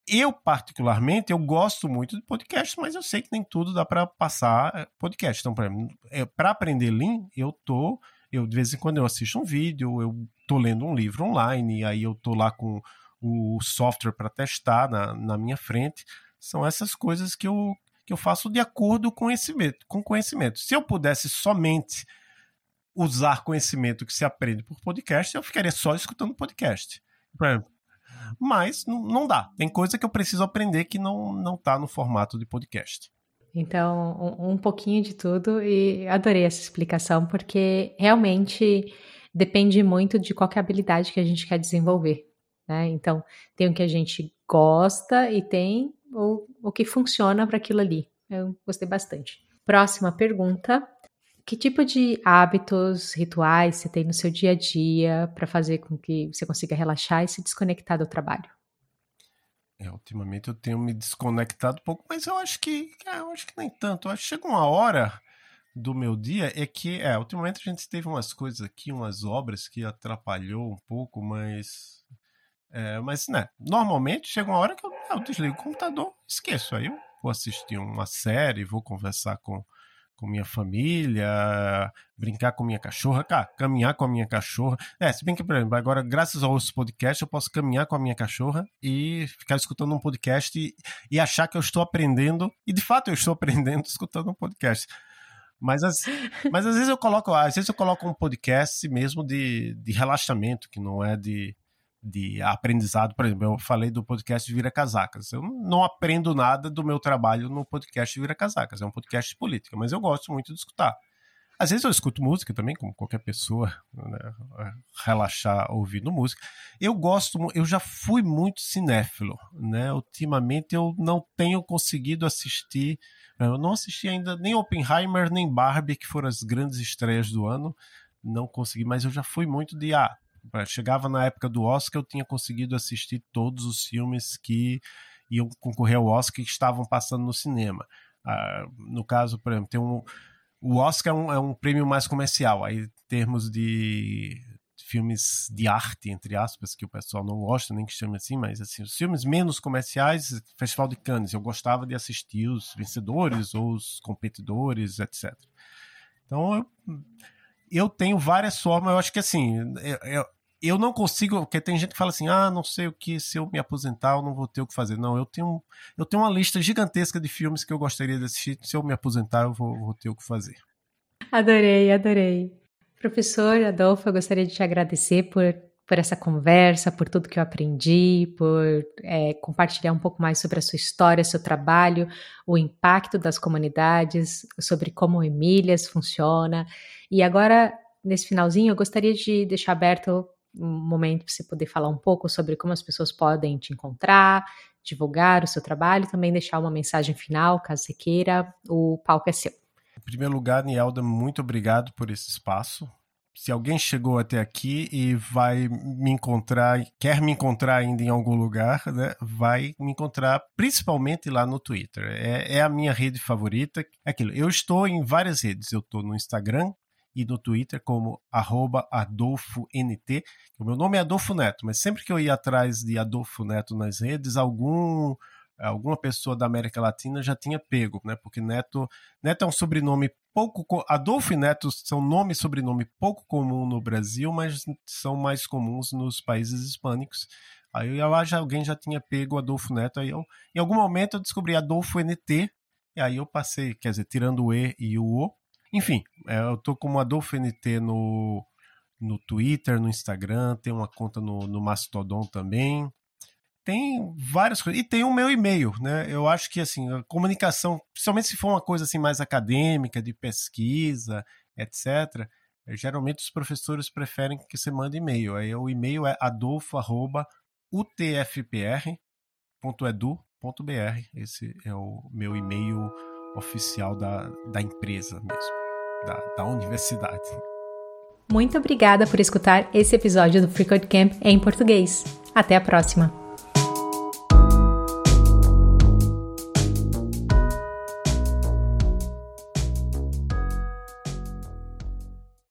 Eu, particularmente, eu gosto muito de podcast, mas eu sei que nem tudo dá para passar eh, podcast. Então, para é, aprender Lean, eu tô. Eu, de vez em quando eu assisto um vídeo, eu tô lendo um livro online, aí eu tô lá com o software para testar na, na minha frente. São essas coisas que eu, que eu faço de acordo com conhecimento, com conhecimento. Se eu pudesse somente usar conhecimento que se aprende por podcast, eu ficaria só escutando podcast. Mas não dá. Tem coisa que eu preciso aprender que não não está no formato de podcast. Então, um, um pouquinho de tudo e adorei essa explicação porque realmente depende muito de qual é habilidade que a gente quer desenvolver. Né? Então, tem o que a gente gosta e tem o, o que funciona para aquilo ali. Eu gostei bastante. Próxima pergunta. Que tipo de hábitos, rituais você tem no seu dia a dia para fazer com que você consiga relaxar e se desconectar do trabalho? É, ultimamente eu tenho me desconectado um pouco, mas eu acho que é, eu acho que nem tanto. Eu acho que chega uma hora do meu dia é que, é, ultimamente a gente teve umas coisas aqui, umas obras que atrapalhou um pouco, mas é, mas, né, normalmente chega uma hora que eu, eu desligo o computador, esqueço. Aí eu vou assistir uma série, vou conversar com, com minha família, brincar com minha cachorra, cara, caminhar com a minha cachorra. É, se bem que, por exemplo, agora, graças aos podcasts, eu posso caminhar com a minha cachorra e ficar escutando um podcast e, e achar que eu estou aprendendo, e de fato eu estou aprendendo escutando um podcast. Mas, as, mas às vezes eu coloco, às vezes eu coloco um podcast mesmo de, de relaxamento, que não é de, de aprendizado. Por exemplo, eu falei do podcast Vira Casacas. Eu não aprendo nada do meu trabalho no podcast Vira Casacas. É um podcast de política, mas eu gosto muito de escutar. Às vezes eu escuto música também, como qualquer pessoa, né? relaxar ouvindo música. Eu gosto, eu já fui muito cinéfilo, né? Ultimamente eu não tenho conseguido assistir, eu não assisti ainda nem Oppenheimer nem Barbie, que foram as grandes estreias do ano, não consegui, mas eu já fui muito de ah, Chegava na época do Oscar, eu tinha conseguido assistir todos os filmes que iam concorrer ao Oscar que estavam passando no cinema. Ah, no caso, por exemplo, tem um, o Oscar é um, é um prêmio mais comercial. Aí, em termos de filmes de arte, entre aspas, que o pessoal não gosta, nem que chame assim, mas assim, os filmes menos comerciais, Festival de Cannes, eu gostava de assistir os vencedores ou os competidores, etc. Então, eu, eu tenho várias formas, eu acho que assim, eu, eu, eu, não consigo, porque tem gente que fala assim, ah, não sei o que, se eu me aposentar eu não vou ter o que fazer. Não, eu tenho, eu tenho uma lista gigantesca de filmes que eu gostaria de assistir, se eu me aposentar eu vou, vou ter o que fazer. Adorei, adorei. Professor Adolfo, eu gostaria de te agradecer por por essa conversa, por tudo que eu aprendi, por é, compartilhar um pouco mais sobre a sua história, seu trabalho, o impacto das comunidades, sobre como o Emílias funciona. E agora, nesse finalzinho, eu gostaria de deixar aberto momento para você poder falar um pouco sobre como as pessoas podem te encontrar, divulgar o seu trabalho, também deixar uma mensagem final, caso você queira. O palco é seu. Em primeiro lugar, Nielda, muito obrigado por esse espaço se alguém chegou até aqui e vai me encontrar, quer me encontrar ainda em algum lugar, né, vai me encontrar principalmente lá no Twitter. É, é a minha rede favorita. É aquilo. Eu estou em várias redes. Eu estou no Instagram, e no Twitter como AdolfoNT. O meu nome é Adolfo Neto, mas sempre que eu ia atrás de Adolfo Neto nas redes, algum alguma pessoa da América Latina já tinha pego, né? Porque Neto, Neto é um sobrenome pouco Adolfo e Neto são nome e sobrenome pouco comum no Brasil, mas são mais comuns nos países hispânicos. Aí eu acho alguém já tinha pego Adolfo Neto, aí eu, em algum momento eu descobri Adolfo NT, e aí eu passei, quer dizer, tirando o E e o O. Enfim, é, eu tô como Adolfo NT no, no Twitter, no Instagram, tem uma conta no, no Mastodon também tem várias coisas. E tem o meu e-mail, né? Eu acho que assim, a comunicação, principalmente se for uma coisa assim mais acadêmica, de pesquisa, etc., geralmente os professores preferem que você mande e-mail. Aí o e-mail é adolfo.utfpr.edu.br. Esse é o meu e-mail oficial da, da empresa mesmo, da, da universidade. Muito obrigada por escutar esse episódio do Free Camp em português. Até a próxima!